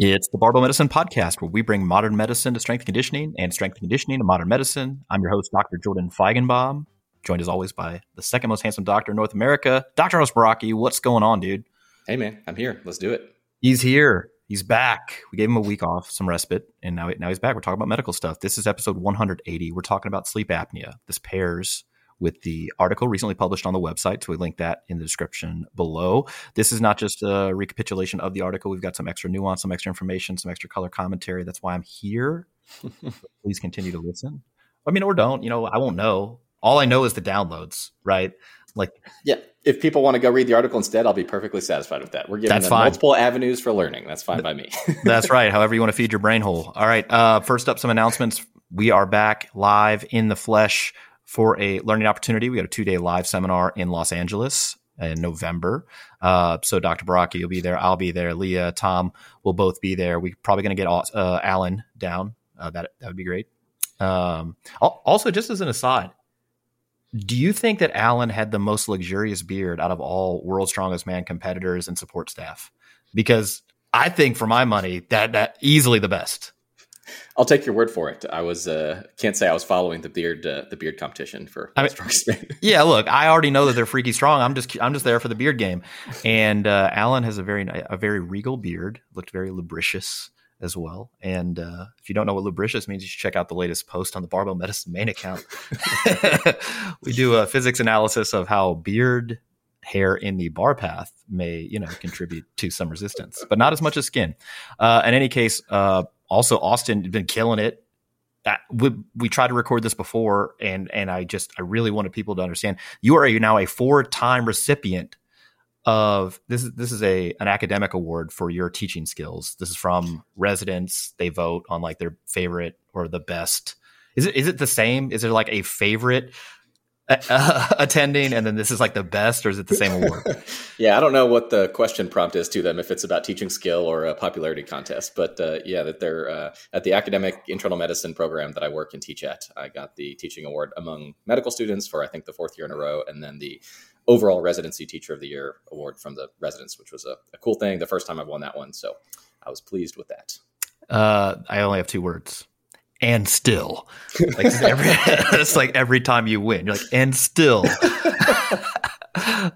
It's the Barbell Medicine Podcast, where we bring modern medicine to strength conditioning and strength conditioning to modern medicine. I'm your host, Dr. Jordan Feigenbaum, joined as always by the second most handsome doctor in North America, Dr. Austin Baraki. What's going on, dude? Hey, man, I'm here. Let's do it. He's here. He's back. We gave him a week off, some respite, and now, now he's back. We're talking about medical stuff. This is episode 180. We're talking about sleep apnea. This pairs with the article recently published on the website. So we link that in the description below. This is not just a recapitulation of the article. We've got some extra nuance, some extra information, some extra color commentary. That's why I'm here. Please continue to listen. I mean, or don't. You know, I won't know. All I know is the downloads, right? Like, yeah. If people want to go read the article instead, I'll be perfectly satisfied with that. We're giving them fine. multiple avenues for learning. That's fine by me. That's right. However you want to feed your brain hole. All right. Uh, first up, some announcements. We are back live in the flesh for a learning opportunity. We got a two day live seminar in Los Angeles in November. Uh, so Dr. Baraki you'll be there. I'll be there. Leah, Tom will both be there. We're probably going to get uh, Alan down. Uh, that that would be great. Um, also, just as an aside, do you think that Alan had the most luxurious beard out of all World's Strongest Man competitors and support staff? Because I think, for my money, that that easily the best. I'll take your word for it. I was uh, can't say I was following the beard uh, the beard competition for I mean, yeah, look, I already know that they're freaky strong. I'm just I'm just there for the beard game. And uh, Alan has a very a very regal beard. Looked very lubricious as well. And uh, if you don't know what lubricious means, you should check out the latest post on the Barbell Medicine main account. we do a physics analysis of how beard hair in the bar path may you know contribute to some resistance, but not as much as skin. Uh, in any case, uh, also Austin been killing it. we we tried to record this before, and and I just I really wanted people to understand you are now a four time recipient of this is this is a an academic award for your teaching skills. This is from residents. They vote on like their favorite or the best. Is it is it the same? Is there like a favorite uh, attending and then this is like the best or is it the same award? Yeah i don't know what the question prompt is to them if it's about teaching skill or a popularity contest but uh, yeah that they're uh, at the academic internal medicine program that i work and teach at i got the teaching award among medical students for i think the fourth year in a row and then the overall residency teacher of the year award from the residents which was a, a cool thing the first time i've won that one so i was pleased with that. Uh, i only have two words and still. Like every, it's like every time you win, you're like, and still.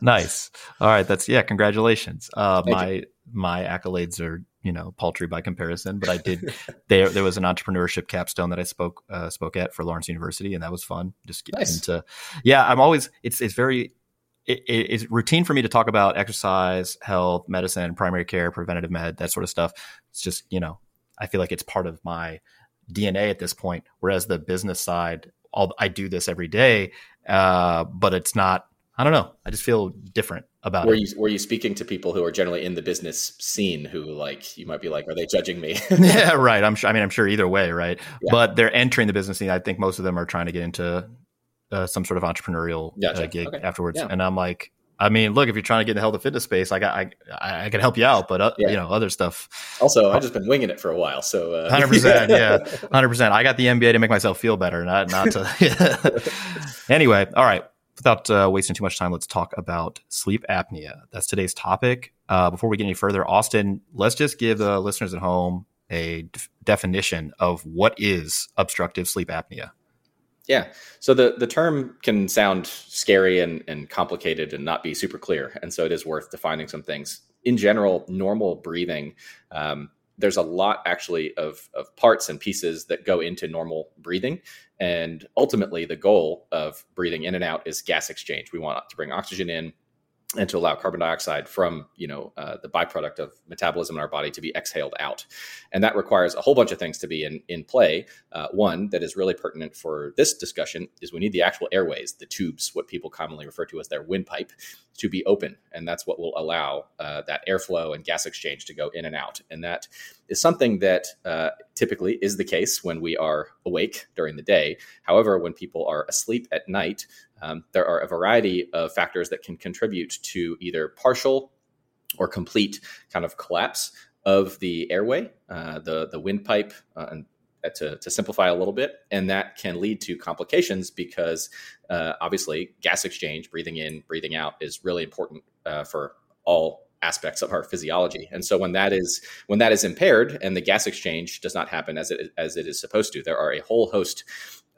nice. All right. That's yeah. Congratulations. Uh, my you. my accolades are you know paltry by comparison, but I did. there there was an entrepreneurship capstone that I spoke uh, spoke at for Lawrence University, and that was fun. Just getting nice. into yeah. I'm always it's it's very it, it's routine for me to talk about exercise, health, medicine, primary care, preventative med, that sort of stuff. It's just you know I feel like it's part of my DNA at this point. Whereas the business side, I'll, I do this every day, uh, but it's not. I don't know. I just feel different about were it. You, were you speaking to people who are generally in the business scene who like you might be like, are they judging me? yeah, right. I'm sure. I mean, I'm sure either way, right? Yeah. But they're entering the business scene. I think most of them are trying to get into uh, some sort of entrepreneurial gotcha. uh, gig okay. afterwards. Yeah. And I'm like, I mean, look, if you're trying to get in the health and fitness space, I got, I, I, I can help you out, but uh, yeah. you know, other stuff. Also, I've just been winging it for a while, so uh, hundred uh, percent, yeah, hundred percent. I got the MBA to make myself feel better, not not to. anyway, all right. Without uh, wasting too much time, let's talk about sleep apnea. That's today's topic. Uh, before we get any further, Austin, let's just give the listeners at home a d- definition of what is obstructive sleep apnea. Yeah. So the, the term can sound scary and, and complicated and not be super clear. And so it is worth defining some things. In general, normal breathing, um, there's a lot actually of, of parts and pieces that go into normal breathing. And ultimately, the goal of breathing in and out is gas exchange. We want to bring oxygen in and to allow carbon dioxide from you know uh, the byproduct of metabolism in our body to be exhaled out. And that requires a whole bunch of things to be in, in play. Uh, one that is really pertinent for this discussion is we need the actual airways the tubes what people commonly refer to as their windpipe to be open. And that's what will allow uh, that airflow and gas exchange to go in and out. And that is something that uh, typically is the case when we are awake during the day. However when people are asleep at night um, there are a variety of factors that can contribute to either partial or complete kind of collapse of the airway, uh, the the windpipe, uh, and uh, to, to simplify a little bit, and that can lead to complications because uh, obviously gas exchange, breathing in, breathing out, is really important uh, for all aspects of our physiology. And so when that is when that is impaired and the gas exchange does not happen as it as it is supposed to, there are a whole host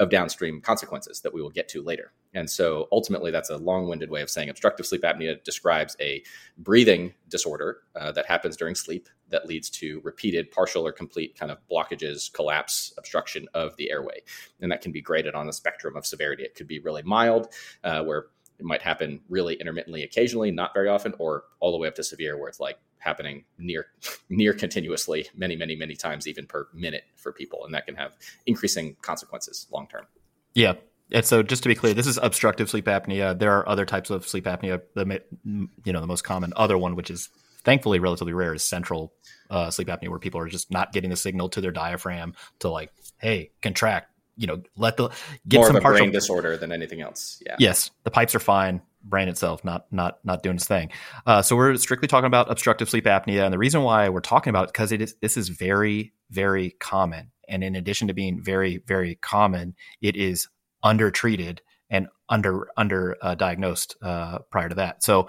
of downstream consequences that we will get to later. And so ultimately, that's a long winded way of saying obstructive sleep apnea describes a breathing disorder uh, that happens during sleep that leads to repeated partial or complete kind of blockages, collapse, obstruction of the airway. And that can be graded on a spectrum of severity. It could be really mild, uh, where it might happen really intermittently occasionally, not very often, or all the way up to severe, where it's like happening near near continuously many many many times even per minute for people and that can have increasing consequences long term. Yeah. And so just to be clear this is obstructive sleep apnea. There are other types of sleep apnea. The you know the most common other one which is thankfully relatively rare is central uh, sleep apnea where people are just not getting the signal to their diaphragm to like hey contract you know let the get More some of a partial brain disorder than anything else. Yeah. Yes. The pipes are fine brain itself not not not doing its thing. Uh, so we're strictly talking about obstructive sleep apnea, and the reason why we're talking about it because it is this is very very common, and in addition to being very very common, it is undertreated and under under uh, diagnosed uh, prior to that. So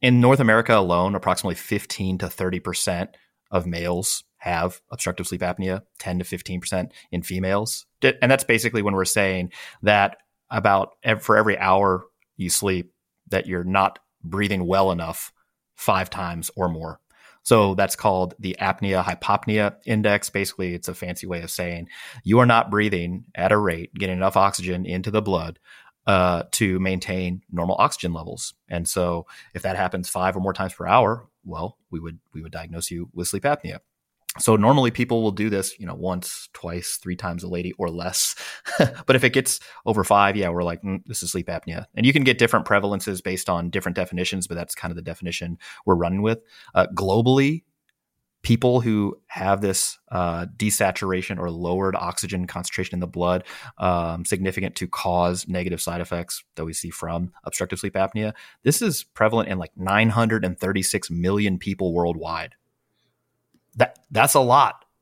in North America alone, approximately fifteen to thirty percent of males have obstructive sleep apnea, 10 to 15% in females. And that's basically when we're saying that about for every hour you sleep that you're not breathing well enough five times or more. So that's called the apnea hypopnea index. Basically, it's a fancy way of saying you are not breathing at a rate, getting enough oxygen into the blood uh, to maintain normal oxygen levels. And so, if that happens five or more times per hour, well, we would we would diagnose you with sleep apnea so normally people will do this, you know, once, twice, three times a lady or less. but if it gets over five, yeah, we're like, mm, this is sleep apnea. And you can get different prevalences based on different definitions, but that's kind of the definition we're running with. Uh, globally, people who have this uh, desaturation or lowered oxygen concentration in the blood, um, significant to cause negative side effects that we see from obstructive sleep apnea, this is prevalent in like 936 million people worldwide. That that's a lot.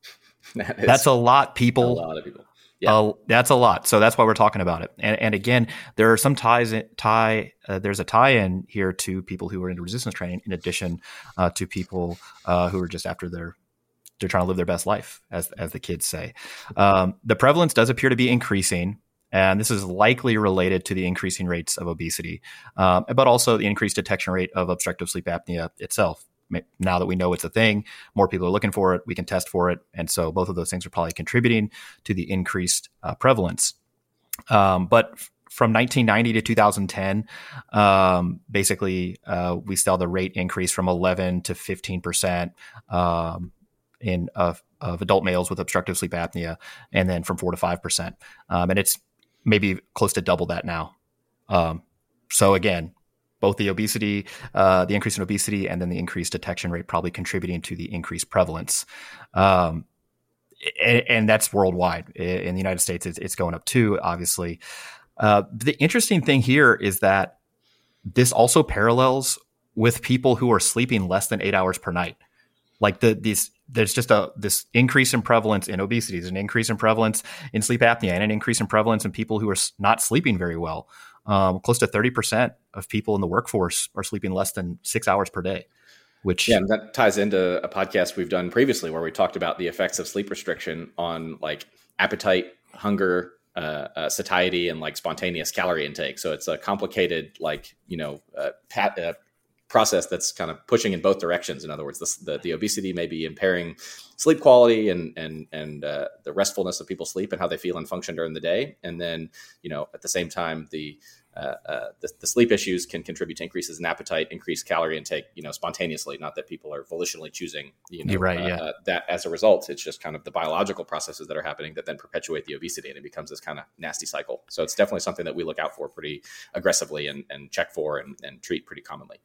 That that's a lot, people. A lot of people. Yeah. Uh, that's a lot. So that's why we're talking about it. And, and again, there are some ties. In, tie. Uh, there's a tie-in here to people who are into resistance training, in addition uh, to people uh, who are just after their they're trying to live their best life, as as the kids say. Um, the prevalence does appear to be increasing. And this is likely related to the increasing rates of obesity, um, but also the increased detection rate of obstructive sleep apnea itself now that we know it's a thing, more people are looking for it. We can test for it, and so both of those things are probably contributing to the increased uh, prevalence. Um, but f- from 1990 to 2010, um, basically, uh, we saw the rate increase from 11 to 15 percent um, in of, of, adult males with obstructive sleep apnea, and then from four to five percent, um, and it's maybe close to double that now. Um, so again, both the obesity, uh, the increase in obesity, and then the increased detection rate probably contributing to the increased prevalence. Um, and, and, that's worldwide. In the United States, it's, it's going up too, obviously. Uh, the interesting thing here is that this also parallels with people who are sleeping less than eight hours per night. Like the these, there's just a this increase in prevalence in obesity, there's an increase in prevalence in sleep apnea, and an increase in prevalence in people who are not sleeping very well um, close to 30% of people in the workforce are sleeping less than six hours per day which yeah that ties into a podcast we've done previously where we talked about the effects of sleep restriction on like appetite hunger uh, uh, satiety and like spontaneous calorie intake. So it's a complicated like you know uh, pat, uh, process that's kind of pushing in both directions. In other words, the, the, the obesity may be impairing sleep quality and and and uh, the restfulness of people's sleep and how they feel and function during the day. And then, you know, at the same time, the uh, uh, the, the, sleep issues can contribute to increases in appetite, increased calorie intake, you know, spontaneously. Not that people are volitionally choosing, you know, right, uh, yeah. Uh, that as a result. It's just kind of the biological processes that are happening that then perpetuate the obesity, and it becomes this kind of nasty cycle. So it's definitely something that we look out for pretty aggressively and, and check for and, and treat pretty commonly.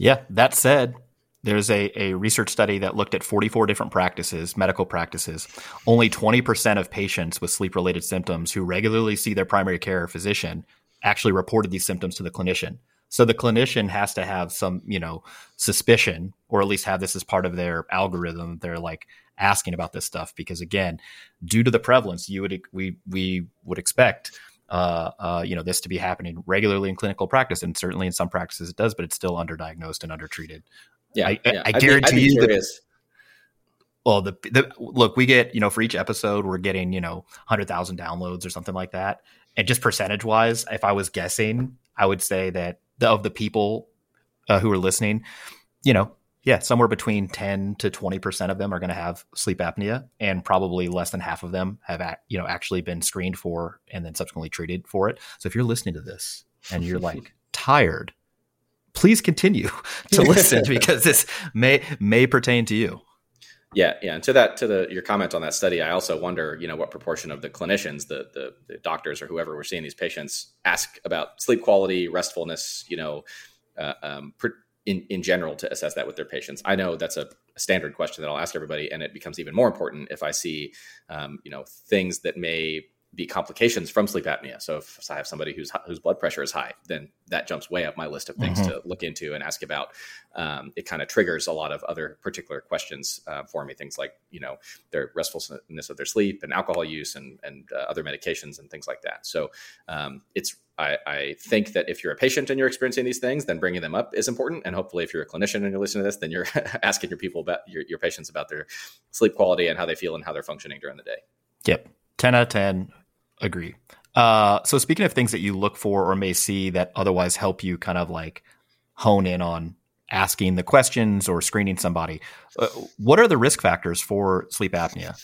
Yeah. That said, there's a, a research study that looked at 44 different practices, medical practices. Only 20% of patients with sleep related symptoms who regularly see their primary care physician actually reported these symptoms to the clinician. So the clinician has to have some, you know, suspicion or at least have this as part of their algorithm. They're like asking about this stuff because again, due to the prevalence, you would we we would expect uh, uh, you know this to be happening regularly in clinical practice, and certainly in some practices it does, but it's still underdiagnosed and undertreated Yeah, I, yeah. I, I guarantee you that. Well, the, the look we get, you know, for each episode, we're getting you know hundred thousand downloads or something like that. And just percentage wise, if I was guessing, I would say that the, of the people uh, who are listening, you know, yeah, somewhere between 10 to 20% of them are going to have sleep apnea and probably less than half of them have, you know, actually been screened for and then subsequently treated for it. So if you're listening to this and you're like tired, please continue to listen because this may may pertain to you. Yeah, yeah. And to that, to the your comment on that study, I also wonder, you know, what proportion of the clinicians, the the, the doctors or whoever were seeing these patients, ask about sleep quality, restfulness, you know, uh, um, in, in general to assess that with their patients? I know that's a, a, standard question that I'll ask everybody, and it becomes even more important if I see, um, you know, things that may be complications from sleep apnea. So if I have somebody whose whose blood pressure is high, then that jumps way up my list of things mm-hmm. to look into and ask about. Um, it kind of triggers a lot of other particular questions uh, for me. Things like you know their restfulness of their sleep and alcohol use and and uh, other medications and things like that. So um, it's I, I, think that if you're a patient and you're experiencing these things, then bringing them up is important. And hopefully, if you're a clinician and you're listening to this, then you're asking your people about your, your patients about their sleep quality and how they feel and how they're functioning during the day. Yep, ten out of ten Agree. Uh, so speaking of things that you look for or may see that otherwise help you kind of like hone in on asking the questions or screening somebody, uh, what are the risk factors for sleep apnea?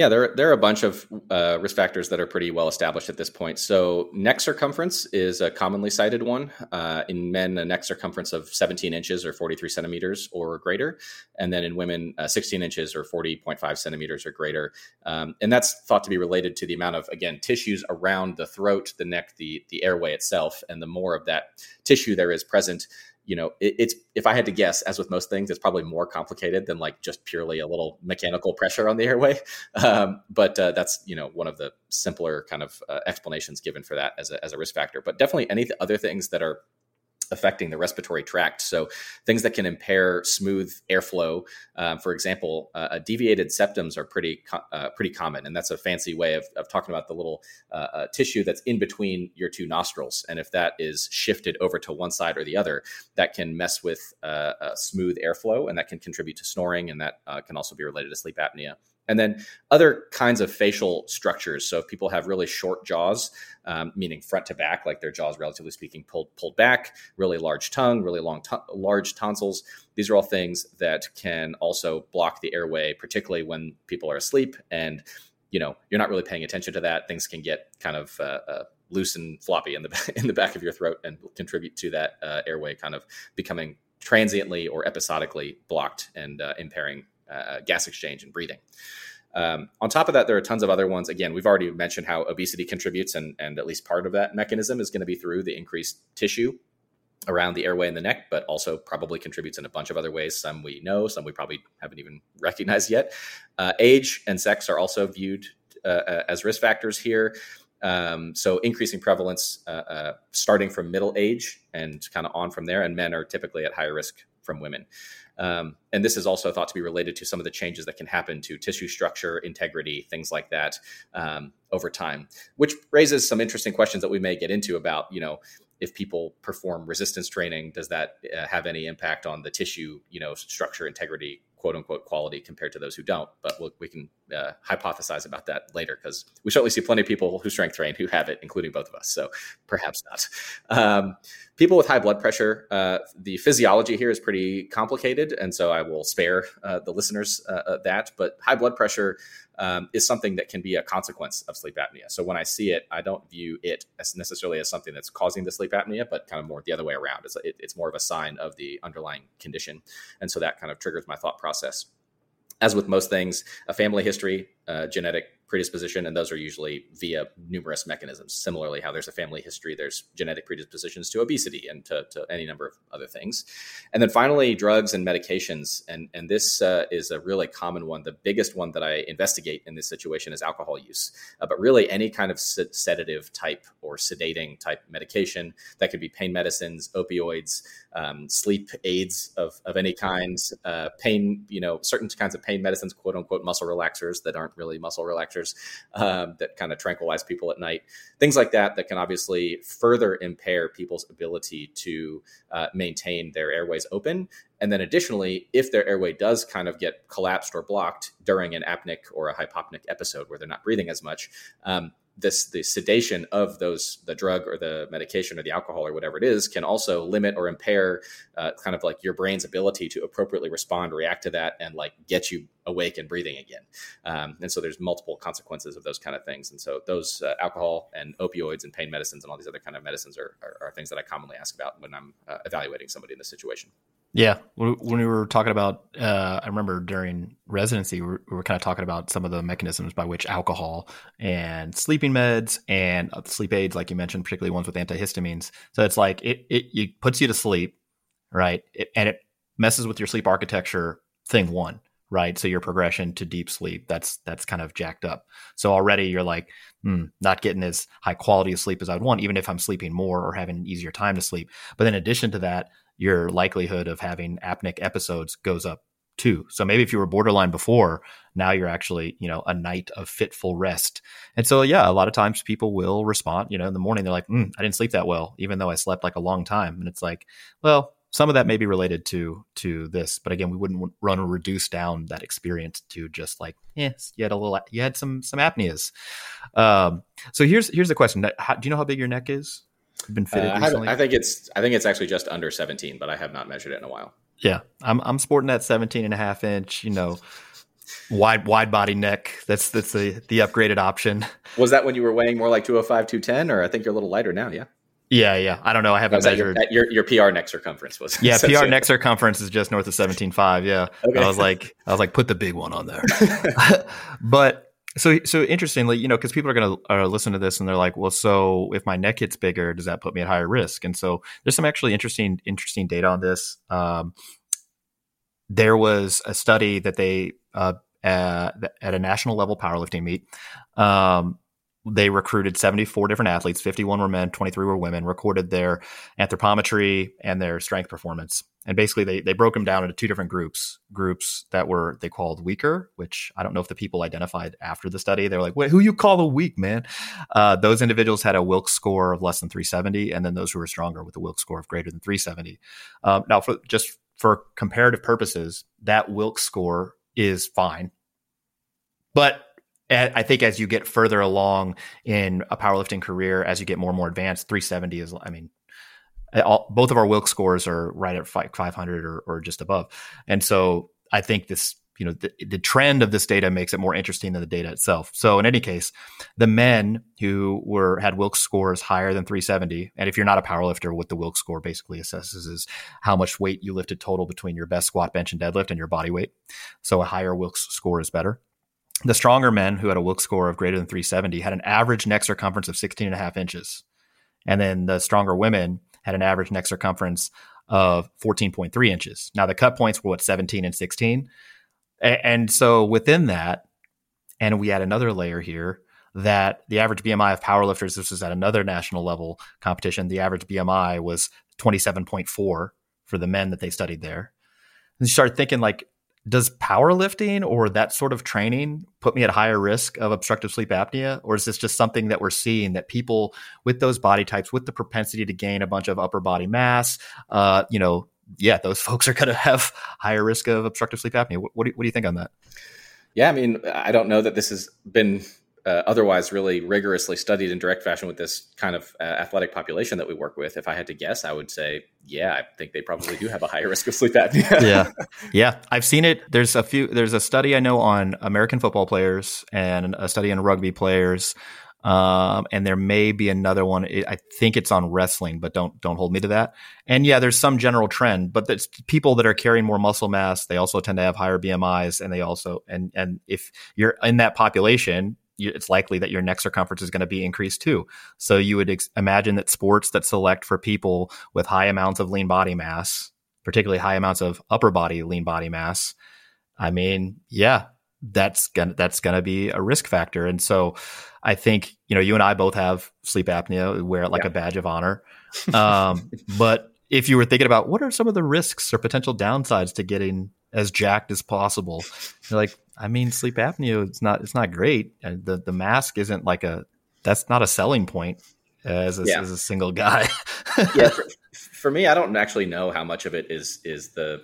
Yeah, there, there are a bunch of uh, risk factors that are pretty well established at this point. So, neck circumference is a commonly cited one. Uh, in men, a neck circumference of 17 inches or 43 centimeters or greater. And then in women, uh, 16 inches or 40.5 centimeters or greater. Um, and that's thought to be related to the amount of, again, tissues around the throat, the neck, the, the airway itself. And the more of that tissue there is present, you know, it, it's if I had to guess, as with most things, it's probably more complicated than like just purely a little mechanical pressure on the airway. Um, but uh, that's you know one of the simpler kind of uh, explanations given for that as a as a risk factor. But definitely any other things that are affecting the respiratory tract. So things that can impair smooth airflow. Um, for example, uh, deviated septums are pretty uh, pretty common, and that's a fancy way of, of talking about the little uh, uh, tissue that's in between your two nostrils. And if that is shifted over to one side or the other, that can mess with uh, smooth airflow, and that can contribute to snoring, and that uh, can also be related to sleep apnea. And then other kinds of facial structures. So if people have really short jaws, um, meaning front to back, like their jaws, relatively speaking, pulled pulled back, really large tongue, really long, t- large tonsils. These are all things that can also block the airway, particularly when people are asleep and you know you're not really paying attention to that. Things can get kind of uh, uh, loose and floppy in the in the back of your throat and contribute to that uh, airway kind of becoming transiently or episodically blocked and uh, impairing uh, gas exchange and breathing. Um, on top of that, there are tons of other ones. Again, we've already mentioned how obesity contributes, and, and at least part of that mechanism is going to be through the increased tissue around the airway and the neck, but also probably contributes in a bunch of other ways. Some we know, some we probably haven't even recognized yet. Uh, age and sex are also viewed uh, uh as risk factors here. Um, so increasing prevalence uh, uh, starting from middle age and kind of on from there, and men are typically at higher risk from women. Um, and this is also thought to be related to some of the changes that can happen to tissue structure, integrity, things like that um, over time, which raises some interesting questions that we may get into about, you know, if people perform resistance training, does that uh, have any impact on the tissue, you know, structure, integrity, quote unquote quality compared to those who don't. But we'll, we can uh, hypothesize about that later because we certainly see plenty of people who strength train who have it, including both of us. So perhaps not. Um, people with high blood pressure, uh, the physiology here is pretty complicated, and so I will spare uh, the listeners uh, uh, that. But high blood pressure um, is something that can be a consequence of sleep apnea. So when I see it, I don't view it as necessarily as something that's causing the sleep apnea, but kind of more the other way around. It's, it, it's more of a sign of the underlying condition, and so that kind of triggers my thought process. As with most things, a family history, uh, genetic predisposition, and those are usually via numerous mechanisms. Similarly, how there's a family history, there's genetic predispositions to obesity and to, to any number of other things. And then finally, drugs and medications. And, and this uh, is a really common one. The biggest one that I investigate in this situation is alcohol use, uh, but really any kind of sedative type or sedating type medication that could be pain medicines, opioids, um, sleep aids of, of any kind, uh, pain, you know, certain kinds of pain medicines, quote unquote, muscle relaxers that aren't really muscle relaxers tranquilizers um, that kind of tranquilize people at night. Things like that that can obviously further impair people's ability to uh, maintain their airways open. And then additionally, if their airway does kind of get collapsed or blocked during an apneic or a hypopneic episode where they're not breathing as much, um, this the sedation of those the drug or the medication or the alcohol or whatever it is can also limit or impair uh, kind of like your brain's ability to appropriately respond react to that and like get you awake and breathing again. Um, and so there's multiple consequences of those kind of things. And so those uh, alcohol and opioids and pain medicines and all these other kind of medicines are, are, are things that i commonly ask about when i'm uh, evaluating somebody in this situation yeah, when we were talking about, uh, I remember during residency, we were, we were, kind of talking about some of the mechanisms by which alcohol and sleeping meds and uh, sleep aids, like you mentioned, particularly ones with antihistamines. So it's like it it, it puts you to sleep, right? It, and it messes with your sleep architecture. Thing one, right? So your progression to deep sleep that's that's kind of jacked up. So already you're like, hmm, not getting as high quality of sleep as I'd want, even if I'm sleeping more or having an easier time to sleep. But in addition to that your likelihood of having apneic episodes goes up too. So maybe if you were borderline before, now you're actually, you know, a night of fitful rest. And so, yeah, a lot of times people will respond, you know, in the morning, they're like, mm, I didn't sleep that well, even though I slept like a long time. And it's like, well, some of that may be related to to this, but again, we wouldn't run or reduce down that experience to just like, yes, you had a little, you had some some apneas. Um, so here's here's the question: how, Do you know how big your neck is? Been fitted uh, recently? I, I think it's I think it's actually just under 17, but I have not measured it in a while. Yeah, I'm I'm sporting that 17 and a half inch, you know, wide wide body neck. That's that's the the upgraded option. Was that when you were weighing more like 205, 210, or I think you're a little lighter now? Yeah. Yeah, yeah. I don't know. I haven't measured. Your, your, your PR neck circumference was. Yeah, PR neck circumference is just north of seventeen five. Yeah. Okay. I was like, I was like, put the big one on there. but so, so interestingly, you know, because people are going to uh, listen to this and they're like, well, so if my neck gets bigger, does that put me at higher risk? And so there's some actually interesting, interesting data on this. Um, there was a study that they, uh, uh, at a national level powerlifting meet, um, they recruited 74 different athletes 51 were men 23 were women recorded their anthropometry and their strength performance and basically they, they broke them down into two different groups groups that were they called weaker which i don't know if the people identified after the study. They were like wait who you call a weak man? Uh, those individuals had a wilks score of less than 370 and then those who were stronger with a wilks score of greater than 370 um, now for just for comparative purposes that wilks score is fine. But I think as you get further along in a powerlifting career, as you get more and more advanced, 370 is, I mean, all, both of our Wilks scores are right at 500 or, or just above. And so I think this, you know, the, the, trend of this data makes it more interesting than the data itself. So in any case, the men who were had Wilks scores higher than 370, and if you're not a powerlifter, what the Wilks score basically assesses is how much weight you lifted total between your best squat, bench, and deadlift and your body weight. So a higher Wilks score is better. The stronger men who had a Wilks score of greater than 370 had an average neck circumference of 16 and a half inches. And then the stronger women had an average neck circumference of 14.3 inches. Now the cut points were what 17 and 16. And so within that, and we add another layer here that the average BMI of powerlifters, this was at another national level competition, the average BMI was 27.4 for the men that they studied there. And you start thinking like, does powerlifting or that sort of training put me at higher risk of obstructive sleep apnea? Or is this just something that we're seeing that people with those body types with the propensity to gain a bunch of upper body mass uh, you know yeah those folks are going to have higher risk of obstructive sleep apnea. What, what, do what do you think on that? Yeah i mean i don't know that this has been uh, otherwise really rigorously studied in direct fashion with this kind of uh, athletic population that we work with, if I had to guess, I would say, yeah, I think they probably do have a higher risk of sleep apnea. yeah, yeah, I've seen it. There's a few. There's a study I know on American football players and a study on rugby players. Um, and there may be another one. I think it's on wrestling, but don't don't hold me to that. And yeah, there's some general trend, but it's people that are carrying more muscle mass. They also tend to have higher BMIs, and they also and and if you're in that population, it's likely that your neck circumference is going to be increased too. So you would ex- imagine that sports that select for people with high amounts of lean body mass, particularly high amounts of upper body lean body mass, I mean, yeah, that's gonna that's gonna be a risk factor. And so I think you know you and I both have sleep apnea. wear it like yeah. a badge of honor. Um, but if you were thinking about what are some of the risks or potential downsides to getting as jacked as possible, you're like I mean, sleep apnea it's not it's not great. Uh, the the mask isn't like a that's not a selling point as a, yeah. as a single guy. yeah, for, for, me, I don't actually know how much of it is is the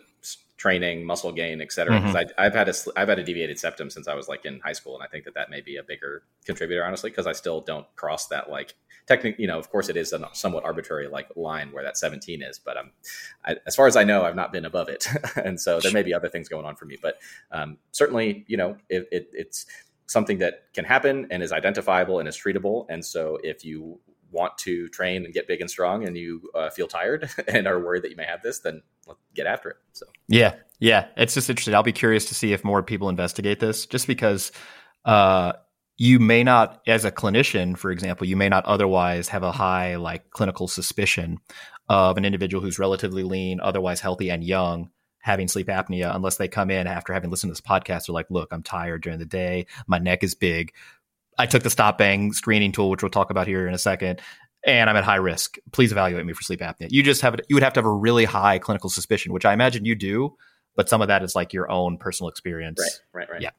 training, muscle gain, et cetera. Because mm-hmm. I've had a I've had a deviated septum since I was like in high school, and I think that that may be a bigger contributor, honestly, because I still don't cross that like technically. You know, of course, it is a somewhat arbitrary like line where that 17 is, but um, I, as far as I know, I've not been above it, and so there may be other things going on for me. But um, certainly, you know, it, it, it's something that can happen and is identifiable and is treatable. And so, if you want to train and get big and strong and you uh, feel tired and are worried that you may have this, then get after it. So yeah, yeah, it's just interesting. I'll be curious to see if more people investigate this, just because uh, you may not, as a clinician, for example, you may not otherwise have a high like clinical suspicion of an individual who's relatively lean, otherwise healthy and young. Having sleep apnea, unless they come in after having listened to this podcast, they're like, "Look, I'm tired during the day. My neck is big. I took the stop bang screening tool, which we'll talk about here in a second, and I'm at high risk. Please evaluate me for sleep apnea. You just have you would have to have a really high clinical suspicion, which I imagine you do, but some of that is like your own personal experience. Right, right, right. Yeah.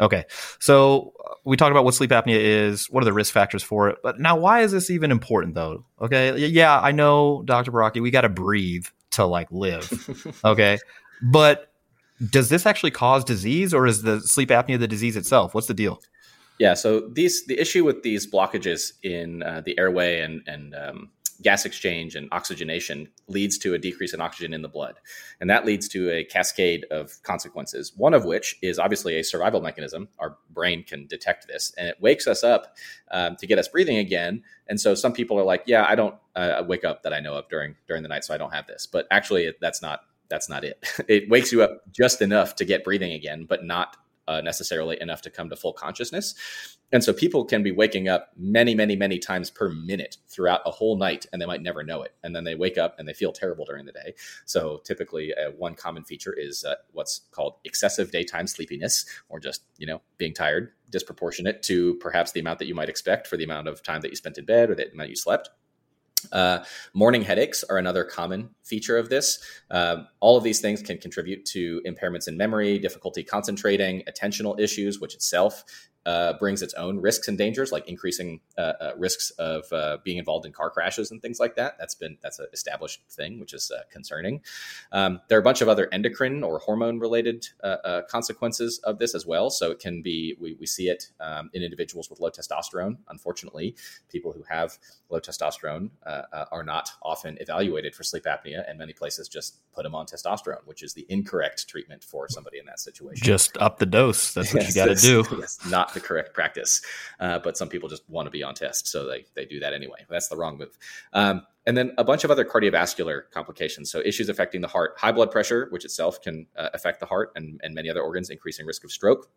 Okay. So uh, we talked about what sleep apnea is, what are the risk factors for it. But now why is this even important though? Okay. Yeah, I know, Dr. Baraki, we got to breathe to like live. okay. but does this actually cause disease or is the sleep apnea the disease itself? What's the deal? Yeah, so these the issue with these blockages in uh, the airway and and um, gas exchange and oxygenation leads to a decrease in oxygen in the blood, and that leads to a cascade of consequences. One of which is obviously a survival mechanism. Our brain can detect this, and it wakes us up um, to get us breathing again. And so some people are like, "Yeah, I don't uh, wake up that I know of during during the night, so I don't have this." But actually, that's not that's not it. It wakes you up just enough to get breathing again, but not uh, necessarily enough to come to full consciousness. And so people can be waking up many, many, many times per minute throughout a whole night, and they might never know it. And then they wake up and they feel terrible during the day. So typically, uh, one common feature is uh, what's called excessive daytime sleepiness, or just you know being tired, disproportionate to perhaps the amount that you might expect for the amount of time that you spent in bed or the amount you slept. Uh, morning headaches are another common feature of this. Uh, all of these things can contribute to impairments in memory, difficulty concentrating, attentional issues, which itself uh, brings its own risks and dangers, like increasing uh, uh, risks of uh, being involved in car crashes and things like that. That's been that's an established thing, which is uh, concerning. Um, there are a bunch of other endocrine or hormone related uh, consequences of this as well. So it can be we, we see it um, in individuals with low testosterone. Unfortunately, people who have low testosterone are not often evaluated for sleep apnea, and many places just put them on testosterone, which is the incorrect treatment for somebody in that situation. Just up the dose. That's what yes, you got to do. Yes, not the correct practice. Uh, but some people just want to be on test, so they they do that anyway. That's the wrong move. Um, and then a bunch of other cardiovascular complications. So issues affecting the heart, high blood pressure, which itself can uh, affect the heart and, and many other organs, increasing risk of stroke.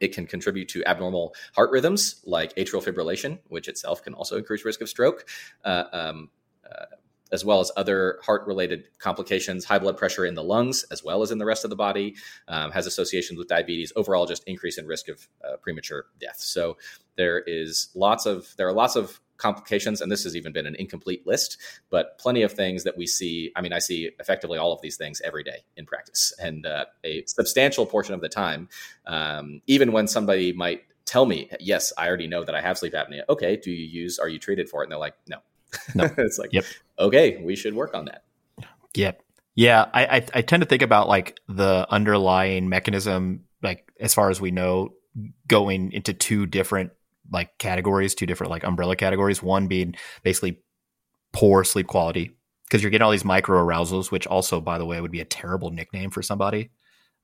It can contribute to abnormal heart rhythms like atrial fibrillation, which itself can also increase risk of stroke. Uh, um, uh, as well as other heart related complications, high blood pressure in the lungs, as well as in the rest of the body, um, has associations with diabetes, overall, just increase in risk of uh, premature death. So there is lots of, there are lots of complications and this has even been an incomplete list but plenty of things that we see i mean i see effectively all of these things every day in practice. And uh, a substantial portion of the time um, even when somebody might tell me yes i already know that i have sleep apnea. Okay do you use are you treated for it? And they're like no no. it's like, yep. okay, we should work on that. Yep. Yeah, I, I, I tend to think about like the underlying mechanism, like as far as we know, going into two different like categories, two different like umbrella categories. One being basically poor sleep quality because you're getting all these micro arousals, which also, by the way, would be a terrible nickname for somebody.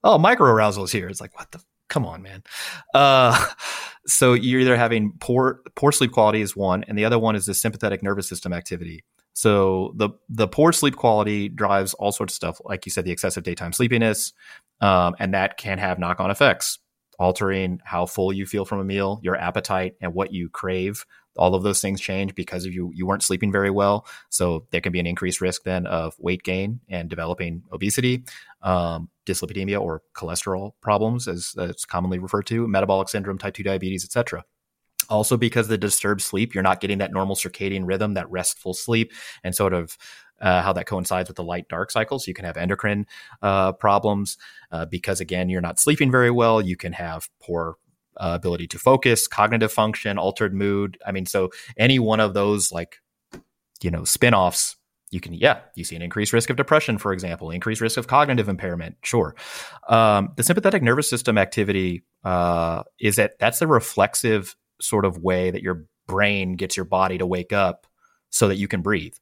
Oh, micro arousals here. It's like what the come on, man. Uh, so you're either having poor poor sleep quality is one, and the other one is the sympathetic nervous system activity. So the the poor sleep quality drives all sorts of stuff, like you said, the excessive daytime sleepiness, um, and that can have knock on effects, altering how full you feel from a meal, your appetite, and what you crave all of those things change because of you you weren't sleeping very well. So there can be an increased risk then of weight gain and developing obesity, um, dyslipidemia or cholesterol problems, as it's commonly referred to, metabolic syndrome, type two diabetes, etc. Also, because the disturbed sleep, you're not getting that normal circadian rhythm, that restful sleep, and sort of uh, how that coincides with the light dark cycle. So you can have endocrine uh, problems uh, because, again, you're not sleeping very well. You can have poor uh, ability to focus, cognitive function, altered mood. I mean, so any one of those, like, you know, spin-offs you can yeah you see an increased risk of depression for example increased risk of cognitive impairment sure um, the sympathetic nervous system activity uh, is that that's a reflexive sort of way that your brain gets your body to wake up so that you can breathe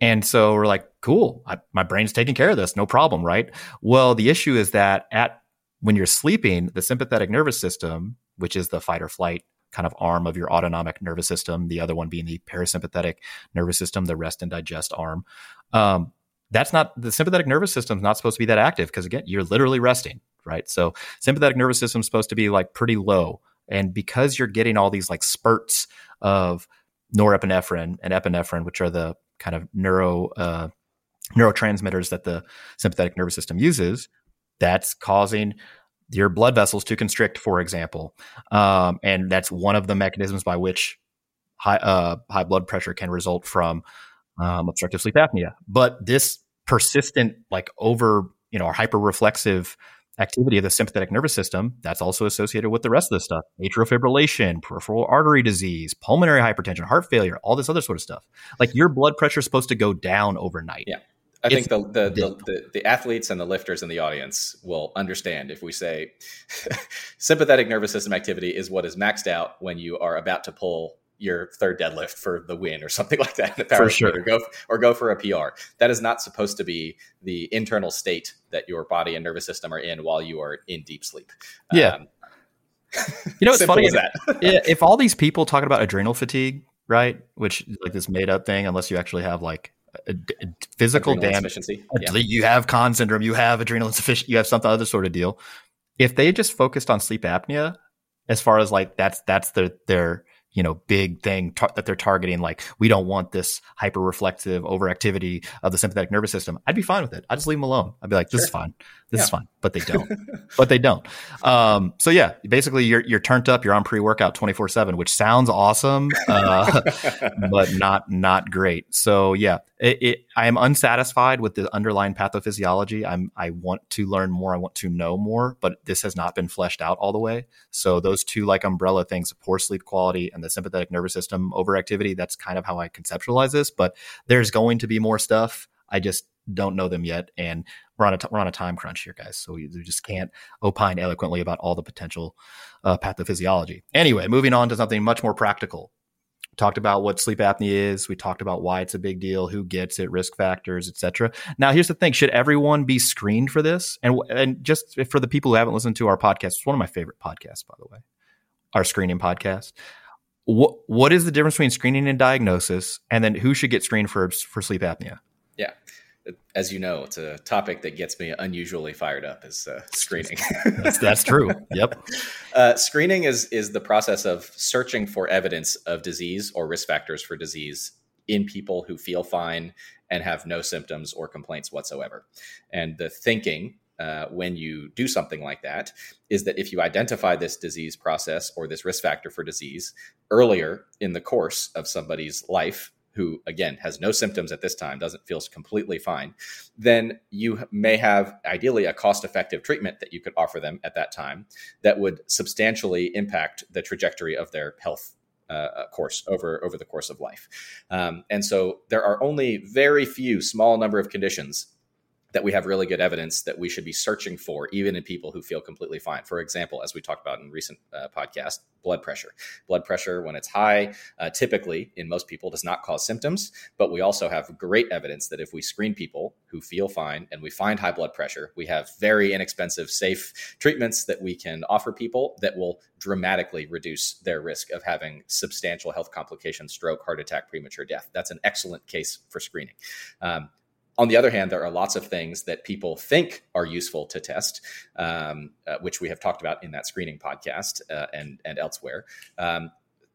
and so we're like, cool, I, my brain's taking care of this, no problem, right? Well, the issue is that at when you're sleeping, the sympathetic nervous system, which is the fight or flight kind of arm of your autonomic nervous system, the other one being the parasympathetic nervous system, the rest and digest arm. Um, that's not the sympathetic nervous system is not supposed to be that active because again, you're literally resting, right? So sympathetic nervous system is supposed to be like pretty low. And because you're getting all these like spurts of norepinephrine and epinephrine, which are the kind of neuro uh, neurotransmitters that the sympathetic nervous system uses, that's causing your blood vessels to constrict, for example, um, and that's one of the mechanisms by which high uh, high blood pressure can result from um, obstructive sleep apnea. But this persistent, like over, you know, hyper reflexive activity of the sympathetic nervous system, that's also associated with the rest of the stuff atrial fibrillation, peripheral artery disease, pulmonary hypertension, heart failure, all this other sort of stuff. Like your blood pressure is supposed to go down overnight. Yeah. I think the the, the, the, the, athletes and the lifters in the audience will understand if we say sympathetic nervous system activity is what is maxed out when you are about to pull your third deadlift for the win or something like that in the power for sure. or go or go for a PR. That is not supposed to be the internal state that your body and nervous system are in while you are in deep sleep. Yeah. Um, you know what's funny is that if all these people talking about adrenal fatigue, right, which like this made up thing, unless you actually have like a physical damage, yeah. you have Conn syndrome, you have adrenal insufficiency, you have something other sort of deal. If they just focused on sleep apnea, as far as like that's that's their their you know big thing tar- that they're targeting like we don't want this hyper reflective overactivity of the sympathetic nervous system i'd be fine with it i'd just leave them alone i'd be like this sure. is fine this yeah. is fine but they don't but they don't um, so yeah basically you're you're turned up you're on pre-workout 24/7 which sounds awesome uh, but not not great so yeah it, it, I am unsatisfied with the underlying pathophysiology. I'm I want to learn more. I want to know more, but this has not been fleshed out all the way. So those two like umbrella things, poor sleep quality and the sympathetic nervous system overactivity, that's kind of how I conceptualize this. But there's going to be more stuff. I just don't know them yet, and we're on a t- we're on a time crunch here, guys. So we, we just can't opine eloquently about all the potential uh, pathophysiology. Anyway, moving on to something much more practical talked about what sleep apnea is. We talked about why it's a big deal, who gets it, risk factors, etc. Now, here's the thing: should everyone be screened for this? And and just for the people who haven't listened to our podcast, it's one of my favorite podcasts, by the way, our screening podcast. What what is the difference between screening and diagnosis, and then who should get screened for for sleep apnea? Yeah as you know, it's a topic that gets me unusually fired up is uh, screening. that's, that's true. Yep. Uh, screening is is the process of searching for evidence of disease or risk factors for disease in people who feel fine and have no symptoms or complaints whatsoever. And the thinking uh, when you do something like that is that if you identify this disease process or this risk factor for disease earlier in the course of somebody's life who again has no symptoms at this time, doesn't feel completely fine, then you may have ideally a cost effective treatment that you could offer them at that time that would substantially impact the trajectory of their health uh, uh course over over the course of life. Um, and so there are only very few small number of conditions that we have really good evidence that we should be searching for, even in people who feel completely fine. For example, as we talked about in recent uh, podcast, blood pressure. Blood pressure, when it's high, uh, typically in most people does not cause symptoms, but we also have great evidence that if we screen people who feel fine and we find high blood pressure, we have very inexpensive, safe treatments that we can offer people that will dramatically reduce their risk of having substantial health complications, stroke, heart attack, premature death. That's an excellent case for screening. Um, on the other hand, there are lots of things that people think are useful to test, um, uh, which we have talked about in that screening podcast uh, and and elsewhere, um,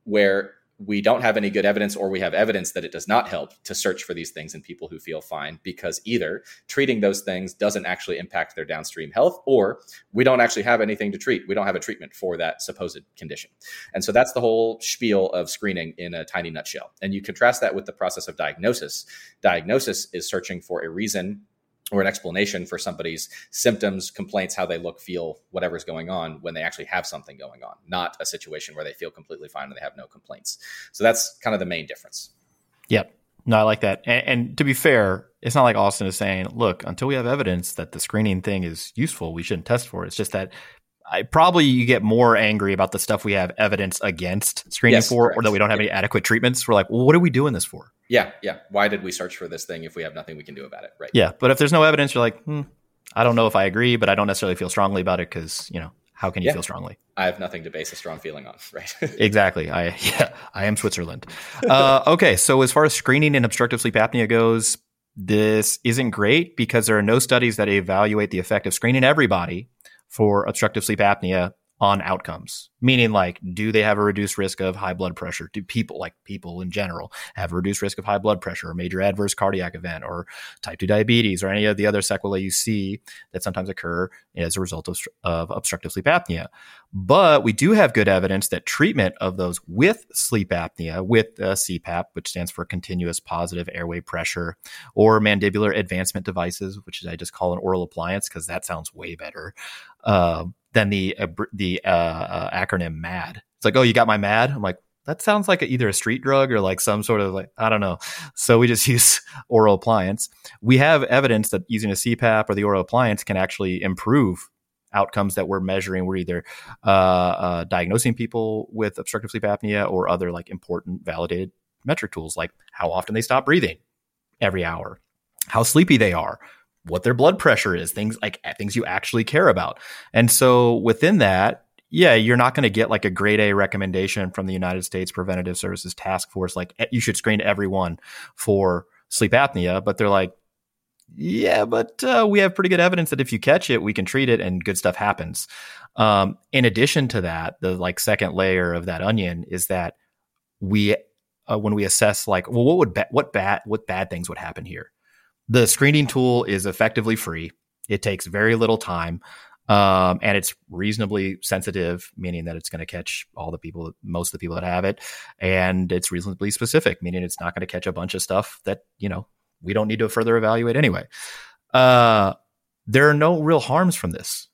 where we don't have any good evidence or we have evidence that it does not help to search for these things in people who feel fine because either treating those things doesn't actually impact their downstream health or we don't actually have anything to treat. We don't have a treatment for that supposed condition. And so that's the whole spiel of screening in a tiny nutshell. And you contrast that with the process of diagnosis. Diagnosis is searching for a reason or an explanation for somebody's symptoms, complaints, how they look, feel, whatever's going on when they actually have something going on, not a situation where they feel completely fine and they have no complaints. So that's kind of the main difference. Yep. No, I like that. And, and, to be fair, it's not like Austin is saying, look, until we have evidence that the screening thing is useful, we shouldn't test for it. It's just that I probably you get more angry about the stuff we have evidence against screening yes, for, correct. or that we don't have yeah. any adequate treatments. We're like, well, what are we doing this for? Yeah, yeah. Why did we search for this thing if we have nothing we can do about it? Right. Yeah, but if there's no evidence, you're like, hmm, I don't know if I agree, but I don't necessarily feel strongly about it because you know how can you yeah. feel strongly? I have nothing to base a strong feeling on, right? exactly. I yeah, I am Switzerland. Uh, okay, so as far as screening in obstructive sleep apnea goes, this isn't great because there are no studies that evaluate the effect of screening everybody for obstructive sleep apnea on outcomes meaning like do they have a reduced risk of high blood pressure? Do people like people in general have a reduced risk of high blood pressure or major adverse cardiac event or type 2 diabetes or any of the other sequelae you see that sometimes occur as a result of, of obstructive sleep apnea? But we do have good evidence that treatment of those with sleep apnea with uh, cpap which stands for continuous positive airway pressure or mandibular advancement devices which i just call an oral appliance because that sounds way better uh, than the uh, the uh, uh, acronym MAD. It's like, oh, you got my MAD. I'm like, that sounds like either a street drug or like some sort of like I don't know. So we just use oral appliance. We have evidence that using a CPAP or the oral appliance can actually improve outcomes that we're measuring. We're either uh, uh, diagnosing people with obstructive sleep apnea or other like important validated metric tools, like how often they stop breathing every hour, how sleepy they are, what their blood pressure is, things like things you actually care about. And so within that, yeah, you're not going to get like a grade A recommendation from the United States Preventative Services Task Force, like you should screen everyone for sleep apnea. But they're like, yeah, but uh, we have pretty good evidence that if you catch it, we can treat it and good stuff happens. Um, in addition to that, the like second layer of that onion is that we, uh, when we assess like, well, what would ba- what bad what bad things would happen here? The screening tool is effectively free. It takes very little time. Um, and it's reasonably sensitive, meaning that it's going to catch all the people, most of the people that have it, and it's reasonably specific, meaning it's not going to catch a bunch of stuff that you know we don't need to further evaluate anyway. Uh, there are no real harms from this.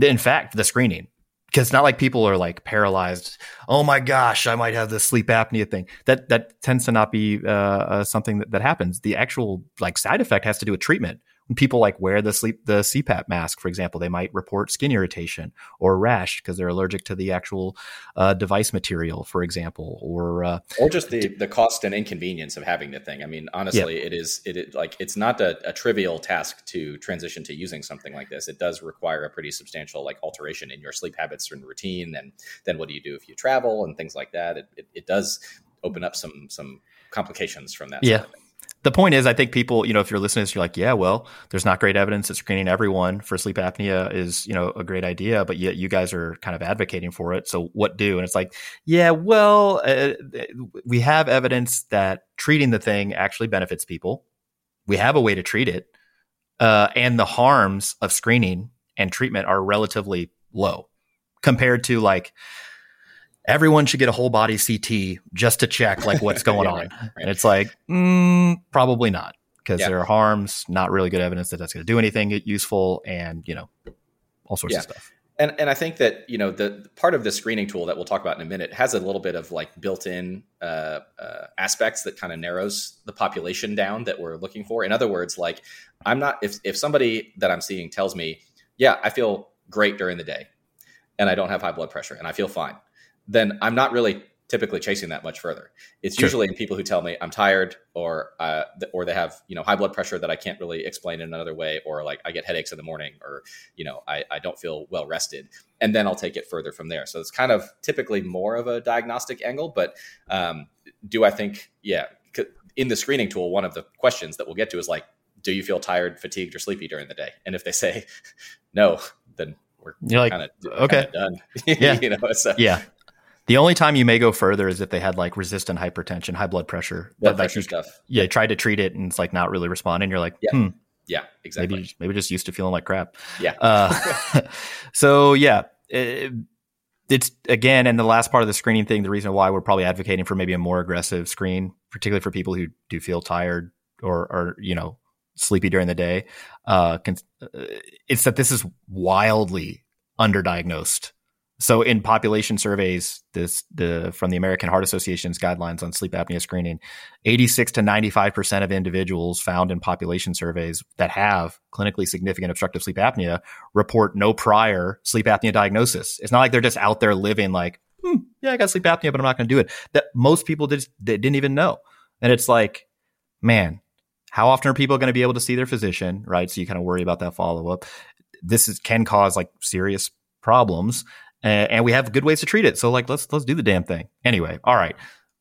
In fact, the screening, because it's not like people are like paralyzed. Oh my gosh, I might have the sleep apnea thing. That that tends to not be uh, uh, something that, that happens. The actual like side effect has to do with treatment when people like wear the sleep the CPAP mask, for example, they might report skin irritation or rash because they're allergic to the actual uh, device material, for example, or uh, or just the the cost and inconvenience of having the thing. I mean, honestly, yeah. it is it is, like it's not a, a, trivial task to transition to using something like this. It does require a pretty substantial like alteration in your sleep habits and routine, and then what do you do if you travel and things like that. It it, it does open up some some complications from that. Yeah the point is, I think people, you know, if you're listening, to this, you're like, yeah, well, there's not great evidence that screening everyone for sleep apnea is, you know, a great idea, but yet you guys are kind of advocating for it. So what do? And it's like, yeah, well, uh, we have evidence that treating the thing actually benefits people. We have a way to treat it, uh, and the harms of screening and treatment are relatively low compared to like everyone should get a whole body CT just to check like what's going yeah, on. Right, right. And it's like, mm, probably not because yeah. there are harms, not really good evidence that that's going to do anything useful and, you know, all sorts yeah. of stuff. And, and I think that you know the part of the screening tool that we'll talk about in a minute has a little bit of like built-in uh, uh, aspects that kind of narrows the population down that we're looking for. In other words, like I'm not if if somebody that I'm seeing tells me, yeah, I feel great during the day, and I don't have high blood pressure, and I feel fine, then I'm not really typically chasing that much further. It's sure. usually people who tell me I'm tired or uh, or they have you know high blood pressure that I can't really explain in another way, or like I get headaches in the morning, or you know I, I don't feel well rested, and then I'll take it further from there. So it's kind of typically more of a diagnostic angle. But um, do I think yeah in the screening tool one of the questions that we'll get to is like do you feel tired, fatigued, or sleepy during the day? And if they say no, then we're you're like kinda, okay done. yeah you know so, yeah The only time you may go further is if they had like resistant hypertension, high blood pressure. Blood pressure like, stuff. Yeah, tried to treat it and it's like not really responding. You're like, yeah. hmm. Yeah, exactly. Maybe maybe just used to feeling like crap. Yeah. Uh, so yeah, it, it's again, and the last part of the screening thing, the reason why we're probably advocating for maybe a more aggressive screen, particularly for people who do feel tired or or you know sleepy during the day, uh, uh it's that this is wildly underdiagnosed so in population surveys, this the from the American Heart Association's guidelines on sleep apnea screening, 86 to 95% of individuals found in population surveys that have clinically significant obstructive sleep apnea report no prior sleep apnea diagnosis. It's not like they're just out there living like, hmm, yeah, I got sleep apnea, but I'm not going to do it. That most people did, didn't even know. And it's like, man, how often are people going to be able to see their physician, right? So you kind of worry about that follow up. This is, can cause like serious problems and, and we have good ways to treat it. So like, let's let's do the damn thing. Anyway, all right.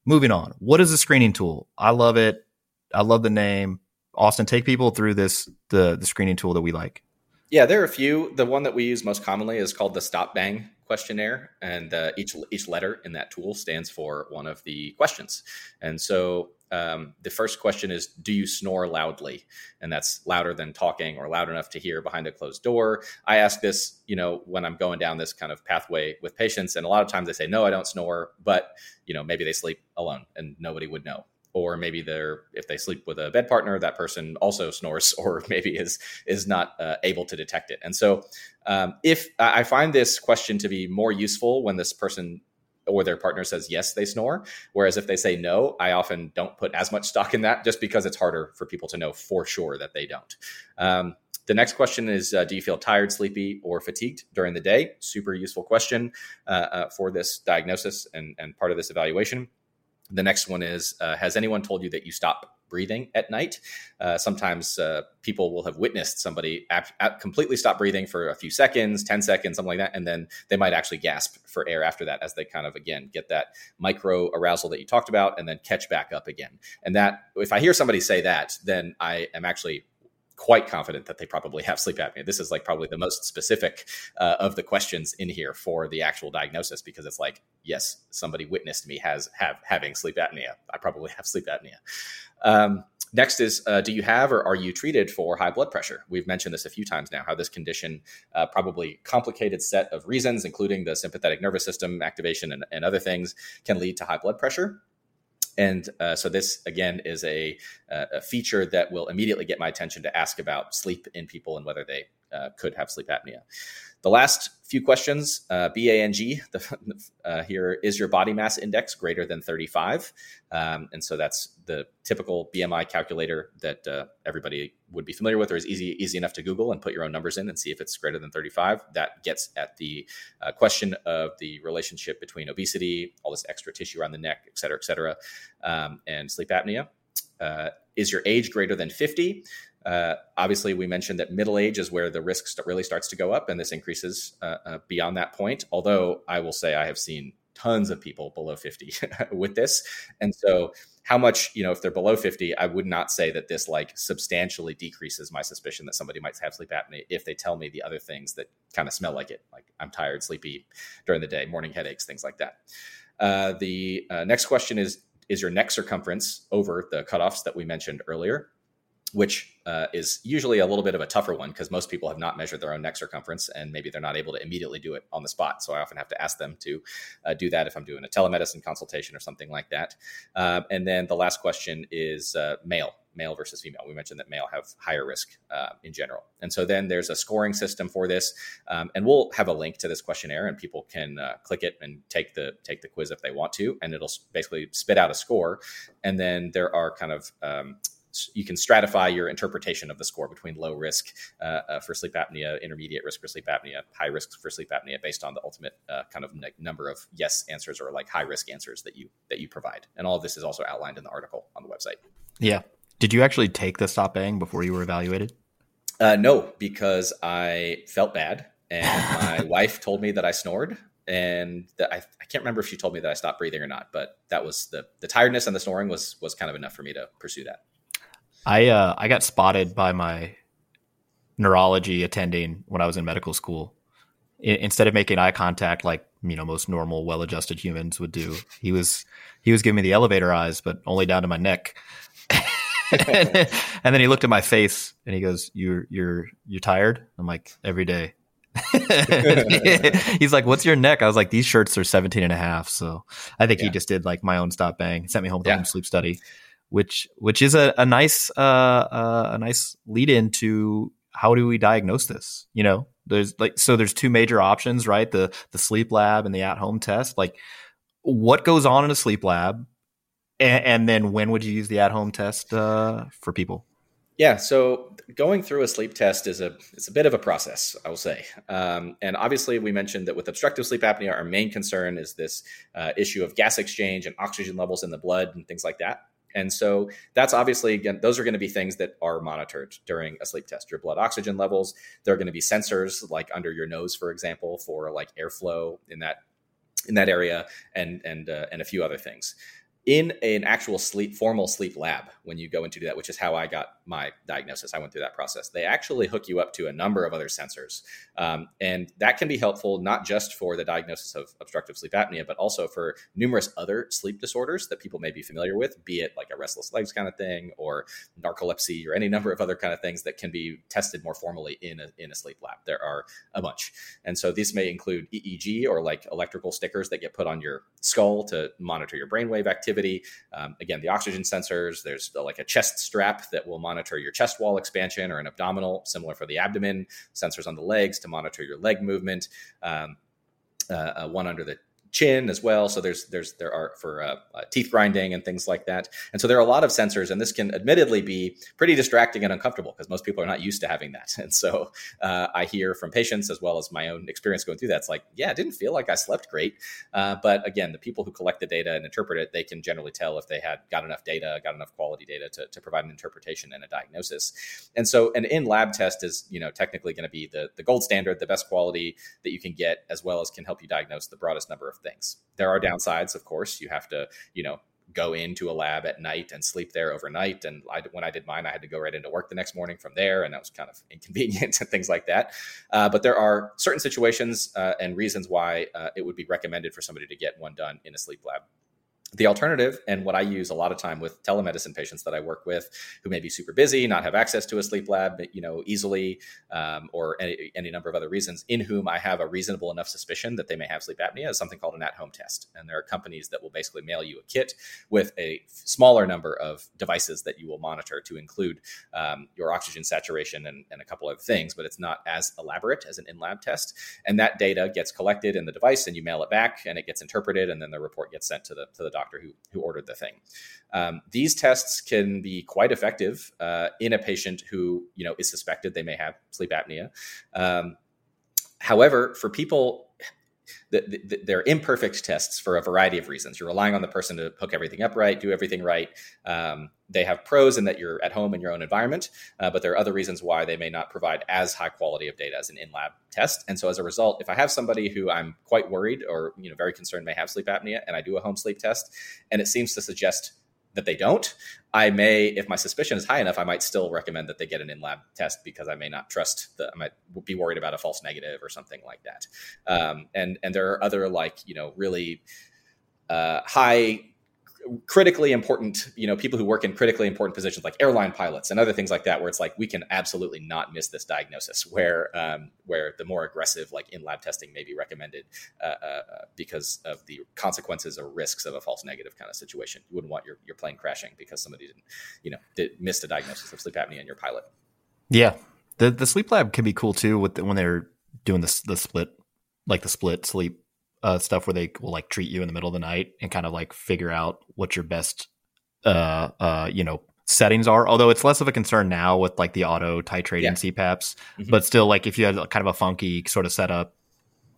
Moving on. What is a screening tool? I love it. I love the name. Austin, take people through this the the screening tool that we like. Yeah, there are a few. The one that we use most commonly is called the Stop Bang questionnaire, and uh, each each letter in that tool stands for one of the questions. And so um, the first question is do you snore loudly? And that's louder than talking or loud enough to hear behind a closed door. I ask this you know when i'm going down this kind of pathway with patients and a lot of times they say no i don't snore but you know maybe they sleep alone and nobody would know. Or maybe they're if they sleep with a bed partner that person also snores or maybe is is not uh, able to detect it. And so um, if i find this question to be more useful when this person or their partner says yes, they snore. Whereas if they say no, I often don't put as much stock in that just because it's harder for people to know for sure that they don't. Um, the next question is uh, Do you feel tired, sleepy, or fatigued during the day? Super useful question uh, uh, for this diagnosis and, and part of this evaluation. The next one is uh, Has anyone told you that you stop breathing at night. Uh, sometimes uh, people will have witnessed somebody ap- ap- completely stop breathing for a few seconds, 10 seconds, something like that. And then they might actually gasp for air after that as they kind of, again, get that micro arousal that you talked about and then catch back up again. And that, if I hear somebody say that, then I am actually quite confident that they probably have sleep apnea. This is like probably the most specific uh, of the questions in here for the actual diagnosis because it's like, yes, somebody witnessed me has have having sleep apnea. I probably have sleep apnea. Um, next is, uh, do you have or are you treated for high blood pressure? We've mentioned this a few times now. How this condition, uh, probably complicated set of reasons, including the sympathetic nervous system activation and, and other things, can lead to high blood pressure. And uh, so this again is a, a, feature that will immediately get my attention to ask about sleep in people and whether they uh, could have sleep apnea. The last few questions, uh, BANG, the, uh, here is your body mass index greater than 35? Um, and so that's the typical BMI calculator that uh, everybody would be familiar with or is easy, easy enough to Google and put your own numbers in and see if it's greater than 35. That gets at the uh, question of the relationship between obesity, all this extra tissue around the neck, et cetera, et cetera, um, and sleep apnea. Uh, is your age greater than 50? Uh, obviously, we mentioned that middle age is where the risk st- really starts to go up, and this increases uh, uh, beyond that point. Although I will say I have seen tons of people below 50 with this, and so how much you know if they're below 50, I would not say that this like substantially decreases my suspicion that somebody might have sleep apnea if they tell me the other things that kind of smell like it, like I'm tired, sleepy during the day, morning headaches, things like that. Uh, the uh, next question is is your neck circumference over the cutoffs that we mentioned earlier? Which uh, is usually a little bit of a tougher one because most people have not measured their own neck circumference and maybe they're not able to immediately do it on the spot. So I often have to ask them to uh, do that if I'm doing a telemedicine consultation or something like that. Uh, and then the last question is uh, male. Male versus female. We mentioned that male have higher risk uh, in general, and so then there's a scoring system for this, um, and we'll have a link to this questionnaire, and people can uh, click it and take the take the quiz if they want to, and it'll basically spit out a score, and then there are kind of um, you can stratify your interpretation of the score between low risk uh, uh, for sleep apnea, intermediate risk for sleep apnea, high risk for sleep apnea, based on the ultimate uh, kind of number of yes answers or like high risk answers that you that you provide. And all of this is also outlined in the article on the website. Yeah. Did you actually take the stop bang before you were evaluated? Uh, no, because I felt bad, and my wife told me that I snored, and that I, I can't remember if she told me that I stopped breathing or not, but that was the the tiredness and the snoring was was kind of enough for me to pursue that. I uh, I got spotted by my neurology attending when I was in medical school. I, instead of making eye contact, like you know most normal, well-adjusted humans would do. He was he was giving me the elevator eyes, but only down to my neck. and then he looked at my face and he goes, "You're you're you're tired?" I'm like, "Every day." He's like, "What's your neck?" I was like, "These shirts are 17 and a half." So I think yeah. he just did like my own stop bang, sent me home to yeah. home sleep study, which which is a, a nice uh, uh, a nice lead into how do we diagnose this? You know, there's like so there's two major options, right? The the sleep lab and the at home test. Like, what goes on in a sleep lab, and, and then when would you use the at home test uh, for people? Yeah, so going through a sleep test is a it's a bit of a process, I will say. Um, and obviously, we mentioned that with obstructive sleep apnea, our main concern is this uh, issue of gas exchange and oxygen levels in the blood and things like that. And so that's obviously again, those are going to be things that are monitored during a sleep test. Your blood oxygen levels. There are going to be sensors like under your nose, for example, for like airflow in that in that area, and and uh, and a few other things in an actual sleep formal sleep lab when you go into do that which is how i got my diagnosis. I went through that process. They actually hook you up to a number of other sensors um, and that can be helpful not just for the diagnosis of obstructive sleep apnea but also for numerous other sleep disorders that people may be familiar with be it like a restless legs kind of thing or narcolepsy or any number of other kind of things that can be tested more formally in a, in a sleep lab. There are a bunch. And so these may include eeg or like electrical stickers that get put on your skull to monitor your brainwave activity activity. Um, again, the oxygen sensors, there's like a chest strap that will monitor your chest wall expansion or an abdominal, similar for the abdomen, sensors on the legs to monitor your leg movement. Um, uh, uh, one under the chin as well. So there's there's there are for uh, uh, teeth grinding and things like that. And so there are a lot of sensors, and this can admittedly be pretty distracting and uncomfortable because most people are not used to having that. And so uh, I hear from patients as well as my own experience going through that. It's like, yeah, it didn't feel like I slept great. Uh, but again, the people who collect the data and interpret it, they can generally tell if they had got enough data, got enough quality data to, to provide an interpretation and a diagnosis. And so an in lab test is you know technically going to be the the gold standard, the best quality that you can get, as well as can help you diagnose the broadest number of things. There are downsides, of course. You have to, you know, go into a lab at night and sleep there overnight. And I, when I did mine, I had to go right into work the next morning from there, and that was kind of inconvenient and things like that. Uh, but there are certain situations uh, and reasons why uh, it would be recommended for somebody to get one done in a sleep lab the alternative and what i use a lot of time with telemedicine patients that i work with who may be super busy not have access to a sleep lab you know easily um, or any, any, number of other reasons in whom i have a reasonable enough suspicion that they may have sleep apnea is something called an at-home test. And there are companies that will basically mail you a kit with a smaller number of devices that you will monitor to include um, your oxygen saturation and, and a couple of other things but it's not as elaborate as an in-lab test. And that data gets collected in the device and you mail it back and it gets interpreted and then the report gets sent to the to the doctor doctor who, who ordered the thing. Um, these tests can be quite effective uh, in a patient who you know is suspected they may have sleep apnea. Um, however, for people the, the, they're imperfect tests for a variety of reasons. You're relying on the person to hook everything up right, do everything right. Um, they have pros in that you're at home in your own environment, uh, but there are other reasons why they may not provide as high quality of data as an in-lab test. And so, as a result, if I have somebody who I'm quite worried or you know very concerned may have sleep apnea, and I do a home sleep test, and it seems to suggest that they don't, I may, if my suspicion is high enough, I might still recommend that they get an in-lab test because I may not trust the, I might be worried about a false negative or something like that. Um, and and there are other like you know really uh, high critically important, you know, people who work in critically important positions like airline pilots and other things like that, where it's like we can absolutely not miss this diagnosis. Where um, where the more aggressive, like in lab testing, may be recommended uh, uh, uh, because of the consequences or risks of a false negative kind of situation. You wouldn't want your, your plane crashing because somebody didn't, you know, did, missed a diagnosis of sleep apnea in your pilot. Yeah, the the sleep lab can be cool too with the, when they're doing the the split, like the split sleep uh, stuff where they will like treat you in the middle of the night and kind of like figure out what your best, uh, uh, you know, settings are. Although it's less of a concern now with like the auto titrating yeah. CPAPs, mm-hmm. but still, like if you had kind of a funky sort of setup,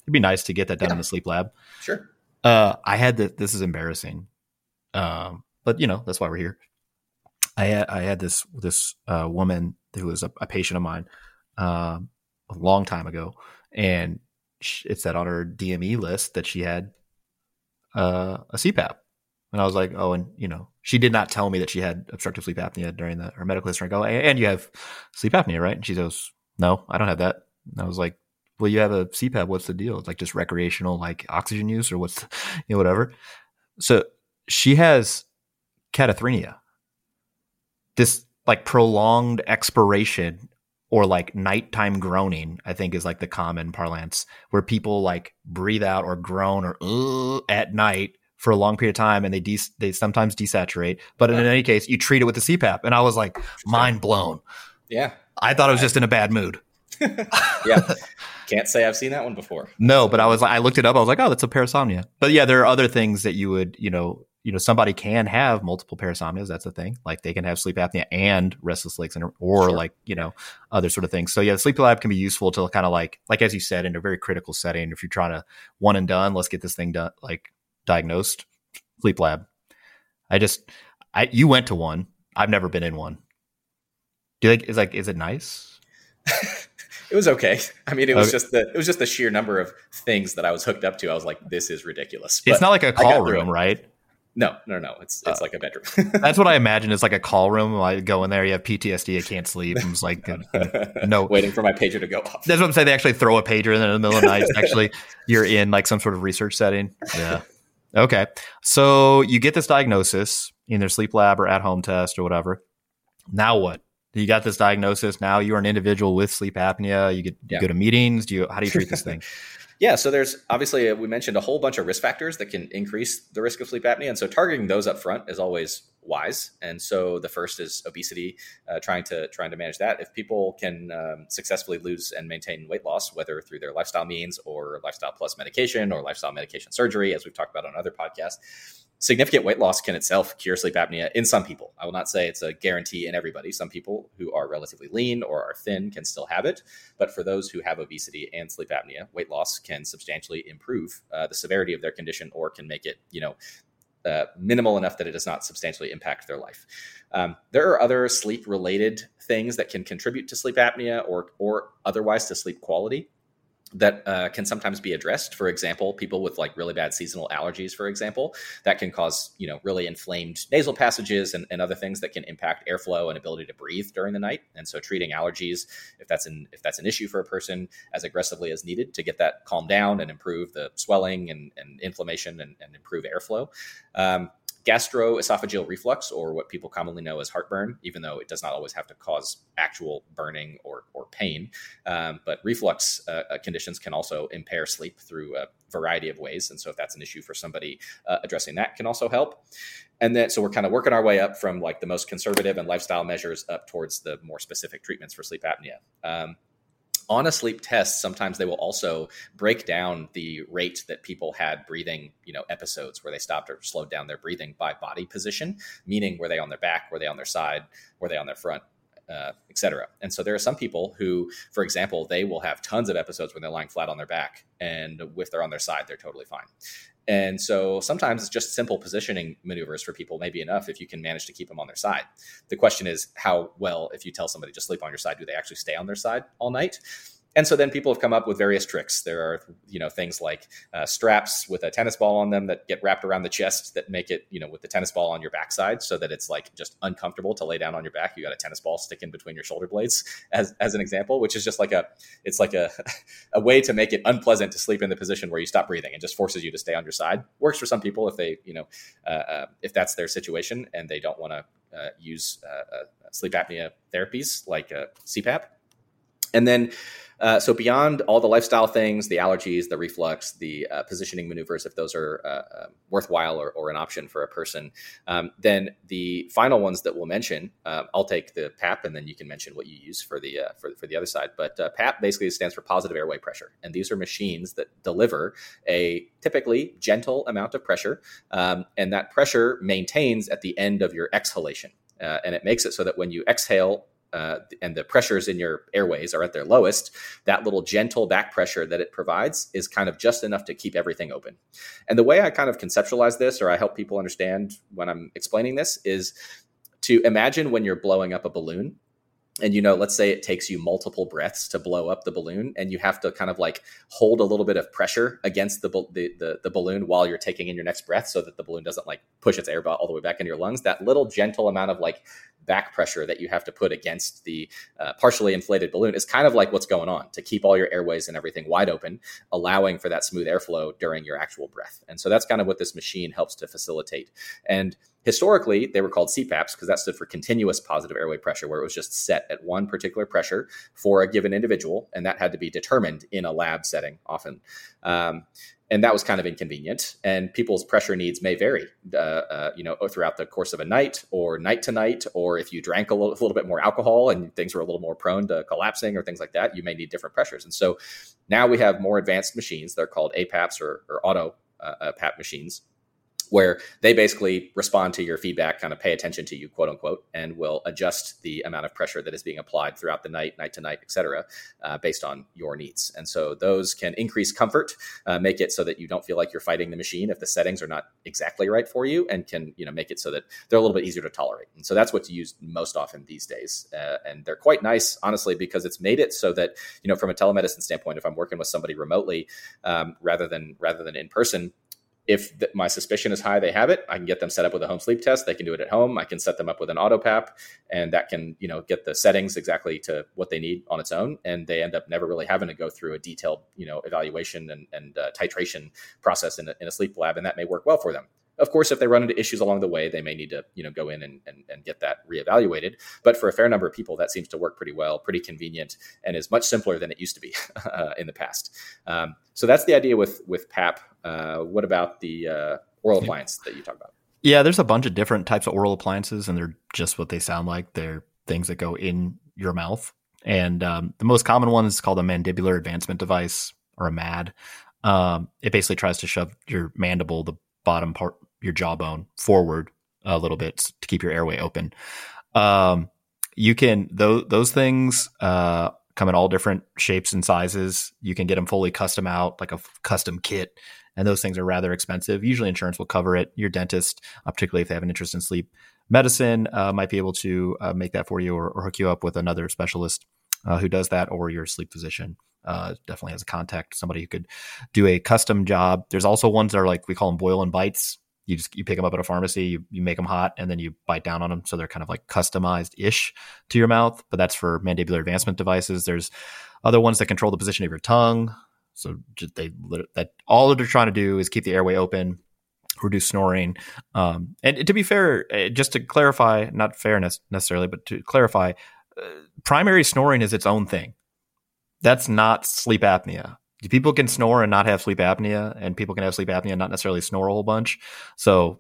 it'd be nice to get that done yeah. in the sleep lab. Sure. Uh, I had that. This is embarrassing, um, but you know that's why we're here. I had I had this this uh, woman who was a, a patient of mine um, a long time ago, and it said on her DME list that she had uh, a CPAP. And I was like, oh, and you know, she did not tell me that she had obstructive sleep apnea during the her medical history. I go, and you have sleep apnea, right? And she goes, no, I don't have that. And I was like, well, you have a CPAP. What's the deal? It's like just recreational, like oxygen use, or what's, you know, whatever. So she has catathrenia, this like prolonged expiration or like nighttime groaning, I think is like the common parlance where people like breathe out or groan or uh, at night for a long period of time and they de- they sometimes desaturate. But in any case, you treat it with the CPAP. And I was like, mind blown. Yeah. I thought I was just in a bad mood. yeah. Can't say I've seen that one before. No, but I was like, I looked it up. I was like, oh, that's a parasomnia. But yeah, there are other things that you would, you know, you know, somebody can have multiple parasomnias. That's a thing. Like they can have sleep apnea and restless legs, and or sure. like you know other sort of things. So yeah, the sleep lab can be useful to kind of like like as you said in a very critical setting. If you're trying to one and done, let's get this thing done, like diagnosed. Sleep lab. I just, I you went to one. I've never been in one. Do you think is like is it nice? it was okay. I mean, it was okay. just the it was just the sheer number of things that I was hooked up to. I was like, this is ridiculous. But it's not like a call room, right? No, no, no. It's it's uh, like a bedroom. that's what I imagine. It's like a call room. I go in there, you have PTSD, I can't sleep. I'm just like, no, waiting for my pager to go off. That's what I'm saying. They actually throw a pager in, in the middle of the night. actually, you're in like some sort of research setting. Yeah. Okay. So you get this diagnosis in their sleep lab or at home test or whatever. Now what? You got this diagnosis. Now you're an individual with sleep apnea. You get you yeah. go to meetings. Do you? How do you treat this thing? Yeah, so there's obviously uh, we mentioned a whole bunch of risk factors that can increase the risk of sleep apnea, and so targeting those up front is always wise. And so the first is obesity, uh, trying to trying to manage that. If people can um, successfully lose and maintain weight loss, whether through their lifestyle means or lifestyle plus medication or lifestyle medication surgery, as we've talked about on other podcasts, significant weight loss can itself cure sleep apnea in some people. I will not say it's a guarantee in everybody. Some people who are relatively lean or are thin can still have it. But for those who have obesity and sleep apnea, weight loss can substantially improve uh, the severity of their condition or can make it, you know, uh, minimal enough that it does not substantially impact their life. Um, there are other sleep related things that can contribute to sleep apnea or or otherwise to sleep quality that uh, can sometimes be addressed. For example, people with like really bad seasonal allergies, for example, that can cause you know really inflamed nasal passages and, and other things that can impact airflow and ability to breathe during the night. And so, treating allergies, if that's an if that's an issue for a person, as aggressively as needed to get that calmed down and improve the swelling and, and inflammation and, and improve airflow. Um, gastroesophageal reflux, or what people commonly know as heartburn, even though it does not always have to cause actual burning or, or pain. Um, but reflux uh, uh, conditions can also impair sleep through a variety of ways. And so, if that's an issue for somebody, uh, addressing that can also help. And then, so we're kind of working our way up from like the most conservative and lifestyle measures up towards the more specific treatments for sleep apnea. Um, on a sleep test, sometimes they will also break down the rate that people had breathing, you know, episodes where they stopped or slowed down their breathing by body position, meaning were they on their back, were they on their side, were they on their front, uh, etc. And so there are some people who, for example, they will have tons of episodes when they're lying flat on their back, and if they're on their side, they're totally fine. And so sometimes it's just simple positioning maneuvers for people may be enough if you can manage to keep them on their side. The question is how well, if you tell somebody just sleep on your side, do they actually stay on their side all night? And so then people have come up with various tricks. There are, you know, things like uh, straps with a tennis ball on them that get wrapped around the chest that make it, you know, with the tennis ball on your backside, so that it's like just uncomfortable to lay down on your back. You got a tennis ball sticking between your shoulder blades, as as an example, which is just like a, it's like a, a way to make it unpleasant to sleep in the position where you stop breathing. It just forces you to stay on your side. Works for some people if they, you know, uh, uh, if that's their situation and they don't want to uh, use uh, uh, sleep apnea therapies like CPAP. And then uh, so beyond all the lifestyle things, the allergies, the reflux, the uh, positioning maneuvers, if those are uh, um, worthwhile or, or, an option for a person, um, then the final ones that we'll mention, uh, I'll take the PAP, and then you can mention what you use for the uh, for, for the other side. But PAP basically stands for positive airway pressure, and these are machines that deliver a typically gentle amount of pressure, um, and that pressure maintains at the end of your exhalation. Uh, and it makes it so that when you exhale uh, and the pressures in your airways are at their lowest, that little gentle back pressure that it provides is kind of just enough to keep everything open. And the way I kind of conceptualize this, or I help people understand when I'm explaining this, is to imagine when you're blowing up a balloon and you know let's say it takes you multiple breaths to blow up the balloon and you have to kind of like hold a little bit of pressure against the, the, the, the, balloon while you're taking in your next breath so that the balloon doesn't like push its air all the way back into your lungs. That little gentle amount of like back pressure that you have to put against the uh, partially inflated balloon is kind of like what's going on to keep all your airways and everything wide open allowing for that smooth airflow during your actual breath. And so that's kind of what this machine helps to facilitate. And Historically, they were called CPAPs because that stood for continuous positive airway pressure, where it was just set at one particular pressure for a given individual, and that had to be determined in a lab setting often. Um, and that was kind of inconvenient. And people's pressure needs may vary, uh, uh, you know, throughout the course of a night, or night to night, or if you drank a little, a little, bit more alcohol and things were a little more prone to collapsing or things like that, you may need different pressures. And so now we have more advanced machines. They're called APAPs or, or auto uh, uh PAP machines where they basically respond to your feedback, kind of pay attention to you, quote unquote, and will adjust the amount of pressure that is being applied throughout the night, night to night, et cetera, uh, based on your needs. And so those can increase comfort, uh, make it so that you don't feel like you're fighting the machine if the settings are not exactly right for you, and can you know make it so that they're a little bit easier to tolerate. And so that's what's used most often these days, uh, and they're quite nice, honestly, because it's made it so that you know from a telemedicine standpoint, if I'm working with somebody remotely um, rather than rather than in person if the, my suspicion is high, they have it. I can get them set up with a home sleep test. They can do it at home. I can set them up with an AutoPAP, and that can you know get the settings exactly to what they need on its own. And they end up never really having to go through a detailed you know evaluation and, and uh, titration process in a, in a sleep lab, and that may work well for them. Of course, if they run into issues along the way, they may need to you know go in and, and, and get that reevaluated. But for a fair number of people, that seems to work pretty well, pretty convenient, and is much simpler than it used to be uh, in the past. Um, so that's the idea with with PAP. Uh, what about the uh, oral appliance that you talk about? Yeah, there's a bunch of different types of oral appliances, and they're just what they sound like. They're things that go in your mouth. And um, the most common one is called a mandibular advancement device or a MAD. Um, it basically tries to shove your mandible, the bottom part, your jawbone forward a little bit to keep your airway open. Um, you can those those things uh, come in all different shapes and sizes. You can get them fully custom out, like a custom kit, and those things are rather expensive. Usually, insurance will cover it. Your dentist, uh, particularly if they have an interest in sleep medicine, uh, might be able to uh, make that for you or, or, hook you up with another specialist uh, who does that, or your sleep physician uh, definitely has a contact, somebody who could do a custom job. There's also ones that are like we call them boil and bites. You just you pick them up at a pharmacy, you, you make them hot, and then you bite down on them, so they're kind of like customized ish to your mouth. But that's for mandibular advancement devices. There's other ones that control the position of your tongue. So they that all they're trying to do is keep the airway open, reduce snoring. Um, and to be fair, uh, just to clarify, not fairness necessarily, but to clarify, uh, primary snoring is its own thing that's not sleep apnea. People can snore and not have sleep apnea, and people can have sleep apnea and not necessarily snore a whole bunch. So,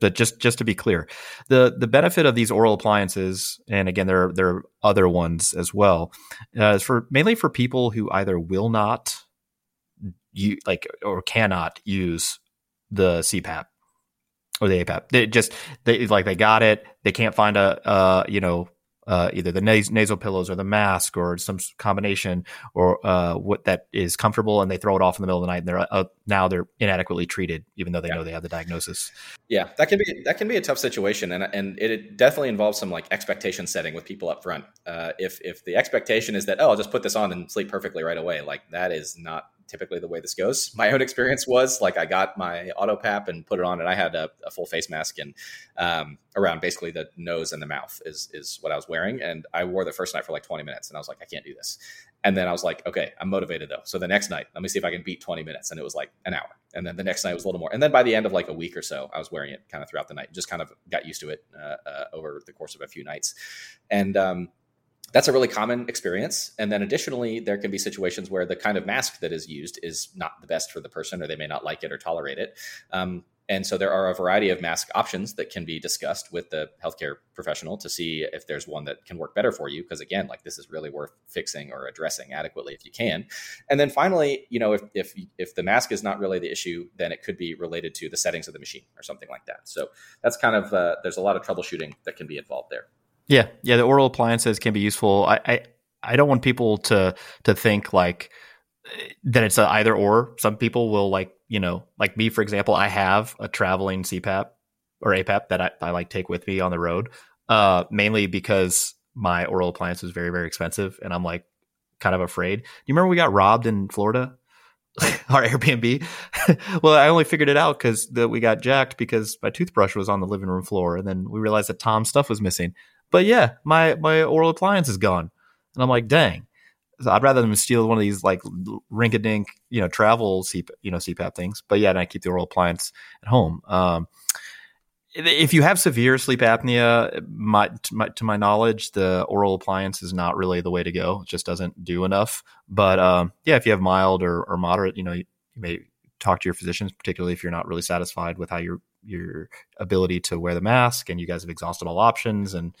but just just to be clear, the the benefit of these oral appliances, and again, there are, there are other ones as well, uh, is for mainly for people who either will not you like or cannot use the CPAP or the APAP. They just they like they got it. They can't find a uh, you know uh, either the nas- nasal pillows or the mask or some combination or uh, what that is comfortable and they throw it off in the middle of the night and they're uh, now they're inadequately treated even though they yeah. know they have the diagnosis yeah that can be that can be a tough situation and, and it definitely involves some like expectation setting with people up front uh, if if the expectation is that oh i'll just put this on and sleep perfectly right away like that is not typically the way this goes. My own experience was like I got my AutoPAP and put it on, and I had a, a full face mask and um, around basically the nose and the mouth is is what I was wearing, and I wore the first night for like 20 minutes, and I was like, I can't do this. And then I was like, okay, I'm motivated though. So the next night, let me see if I can beat 20 minutes, and it was like an hour. And then the next night was a little more. And then by the end of like a week or so, I was wearing it kind of throughout the night. Just kind of got used to it uh, uh, over the course of a few nights, and um, that's a really common experience. And then additionally, there can be situations where the kind of mask that is used is not the best for the person, or they may not like it or tolerate it. Um, and so there are a variety of mask options that can be discussed with the healthcare professional to see if there's one that can work better for you. Because again, like this is really worth fixing or addressing adequately if you can. And then finally, you know, if if if the mask is not really the issue, then it could be related to the settings of the machine or something like that. So that's kind of uh, there's a lot of troubleshooting that can be involved there. Yeah, yeah. The oral appliances can be useful. I, I, I don't want people to to think like that it's either or. Some people will like you know, like me for example. I have a traveling CPAP or APAP that I, I like take with me on the road, uh, mainly because my oral appliance was very very expensive, and I'm like kind of afraid. Do you remember we got robbed in Florida? our Airbnb. well, I only figured it out because we got jacked because my toothbrush was on the living room floor, and then we realized that Tom's stuff was missing. But yeah, my my oral appliance is gone, and I'm like, dang. I'd rather them steal one of these like rink-a-dink, you know, travel CPAP, you know, CPAP things. But yeah, and I keep the oral appliance at home. Um, if you have severe sleep apnea, my to, my to, my knowledge, the oral appliance is not really the way to go. It just doesn't do enough. But um, yeah, if you have mild or, or moderate, you know, you, you, may talk to your physicians, particularly if you're not really satisfied with how your your ability to wear the mask, and you guys have exhausted all options. And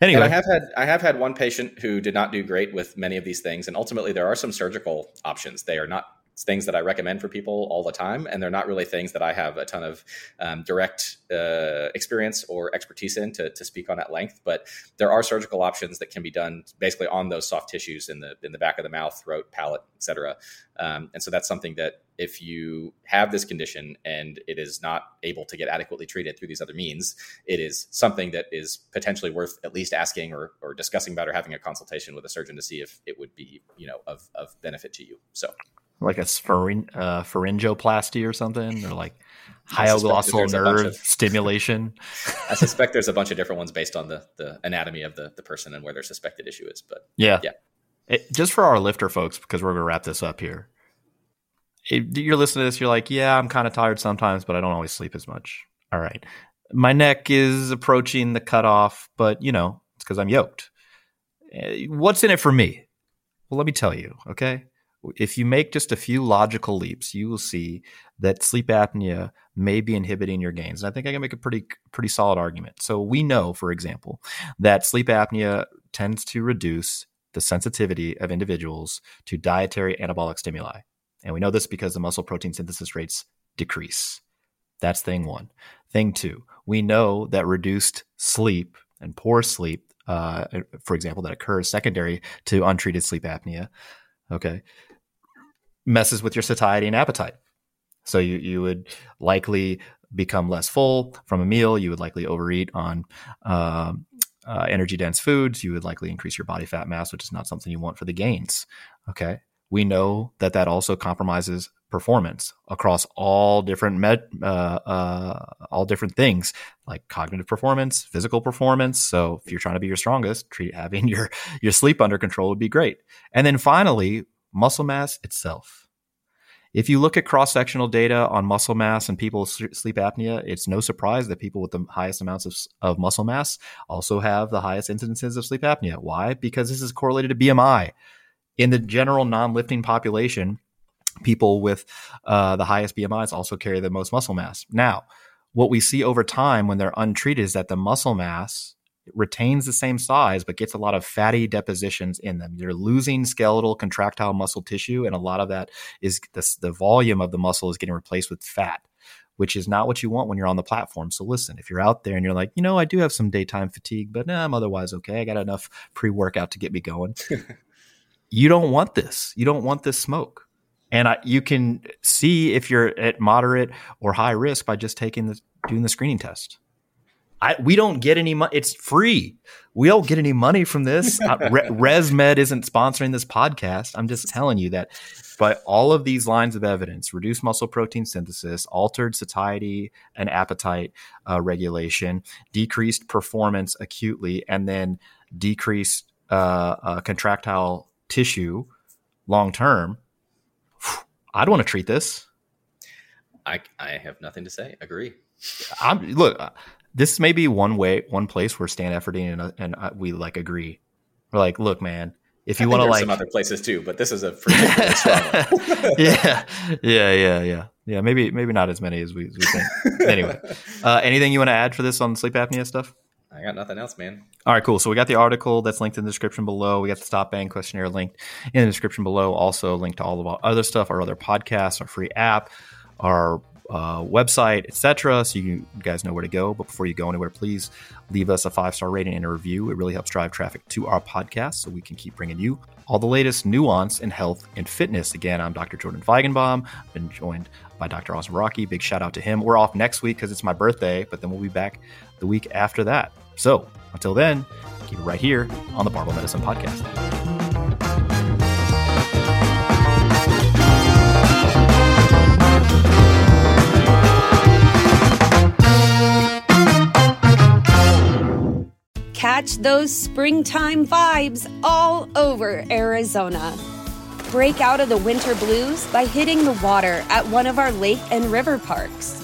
anyway, and I have had I have had one patient who did not do great with many of these things, and ultimately there are some surgical options. They are not things that I recommend for people all the time, and they're not really things that I have a ton of um, direct uh, experience or expertise in to, to speak on at length. But there are surgical options that can be done basically on those soft tissues in the in the back of the mouth, throat, palate, etc. Um, and so that's something that if you have this condition and it is not able to get adequately treated through these other means, it is something that is potentially worth at least asking or, or discussing about or having a consultation with a surgeon to see if it would be you know of, of benefit to you. So like a uh, pharyngoplasty or something, or like hypoglossal nerve of, stimulation. I suspect there's a bunch of different ones based on the the anatomy of the the person and where their suspected issue is. But yeah, yeah. It, just for our lifter folks, because we're gonna wrap this up here. You're listening to this, you're like, yeah, I'm kind of tired sometimes, but I don't always sleep as much. All right, my neck is approaching the cutoff, but you know, it's because I'm yoked. Eh, what's in it for me? Well, let me tell you, okay if you make just a few logical leaps, you will see that sleep apnea may be inhibiting your gains. And I think I can make a pretty pretty solid argument. So we know, for example, that sleep apnea tends to reduce the sensitivity of individuals to dietary anabolic stimuli. And we know this because the muscle protein synthesis rates decrease. That's thing one. Thing two, we know that reduced sleep and poor sleep, uh, for example, that occurs secondary to untreated sleep apnea, okay, messes with your satiety and appetite. So you, you would likely become less full from a meal. You would likely overeat on uh, uh, energy dense foods. You would likely increase your body fat mass, which is not something you want for the gains. Okay. We know that that also compromises performance across all different med, uh, uh all different things like cognitive performance, physical performance. So if you're trying to be your strongest, treat having your your sleep under control would be great. And then finally, muscle mass itself. If you look at cross sectional data on muscle mass and people's sleep apnea, it's no surprise that people with the highest amounts of, of muscle mass also have the highest incidences of sleep apnea. Why? Because this is correlated to BMI. In the general non lifting population, people with uh, the highest BMIs also carry the most muscle mass. Now, what we see over time when they're untreated is that the muscle mass retains the same size but gets a lot of fatty depositions in them. You're losing skeletal contractile muscle tissue, and a lot of that is the, the volume of the muscle is getting replaced with fat, which is not what you want when you're on the platform. So listen, if you're out there and you're like, you know, I do have some daytime fatigue, but nah, I'm otherwise okay. I got enough pre workout to get me going. you don't want this. You don't want this smoke. And I, you can see if you're at moderate or high risk by just taking the doing the screening test. I, we don't get any money. It's free. We don't get any money from this. uh, Re- ResMed isn't sponsoring this podcast. I'm just telling you that by all of these lines of evidence, reduced muscle protein synthesis, altered satiety and appetite uh, regulation, decreased performance acutely, and then decreased uh, uh contractile tissue long term. I'd want to treat this. I, I have nothing to say. Agree. I'm look this may be one way, one place where Stan Efferding and, uh, and uh, we like agree. We're like, look, man, if you want to like some other places too, but this is a one. yeah, yeah, yeah, yeah, yeah. Maybe, maybe not as many as we, as we think. anyway, uh, anything you want to add for this on sleep apnea stuff? I got nothing else, man. All right, cool. So we got the article that's linked in the description below. We got the stop bang questionnaire linked in the description below. Also linked to all of our other stuff, our other podcasts, our free app, our uh, website, etc. So you guys know where to go. But before you go anywhere, please leave us a five star rating and a review. It really helps drive traffic to our podcast so we can keep bringing you all the latest nuance in health and fitness. Again, I'm Dr. Jordan Feigenbaum. I've been joined by Dr. Austin Baraki. Big shout out to him. We're off next week because it's my birthday, but then we'll be back the week after that. So until then, Keep it right here on the Barbell Medicine Podcast. Catch those springtime vibes all over Arizona. Break out of the winter blues by hitting the water at one of our lake and river parks.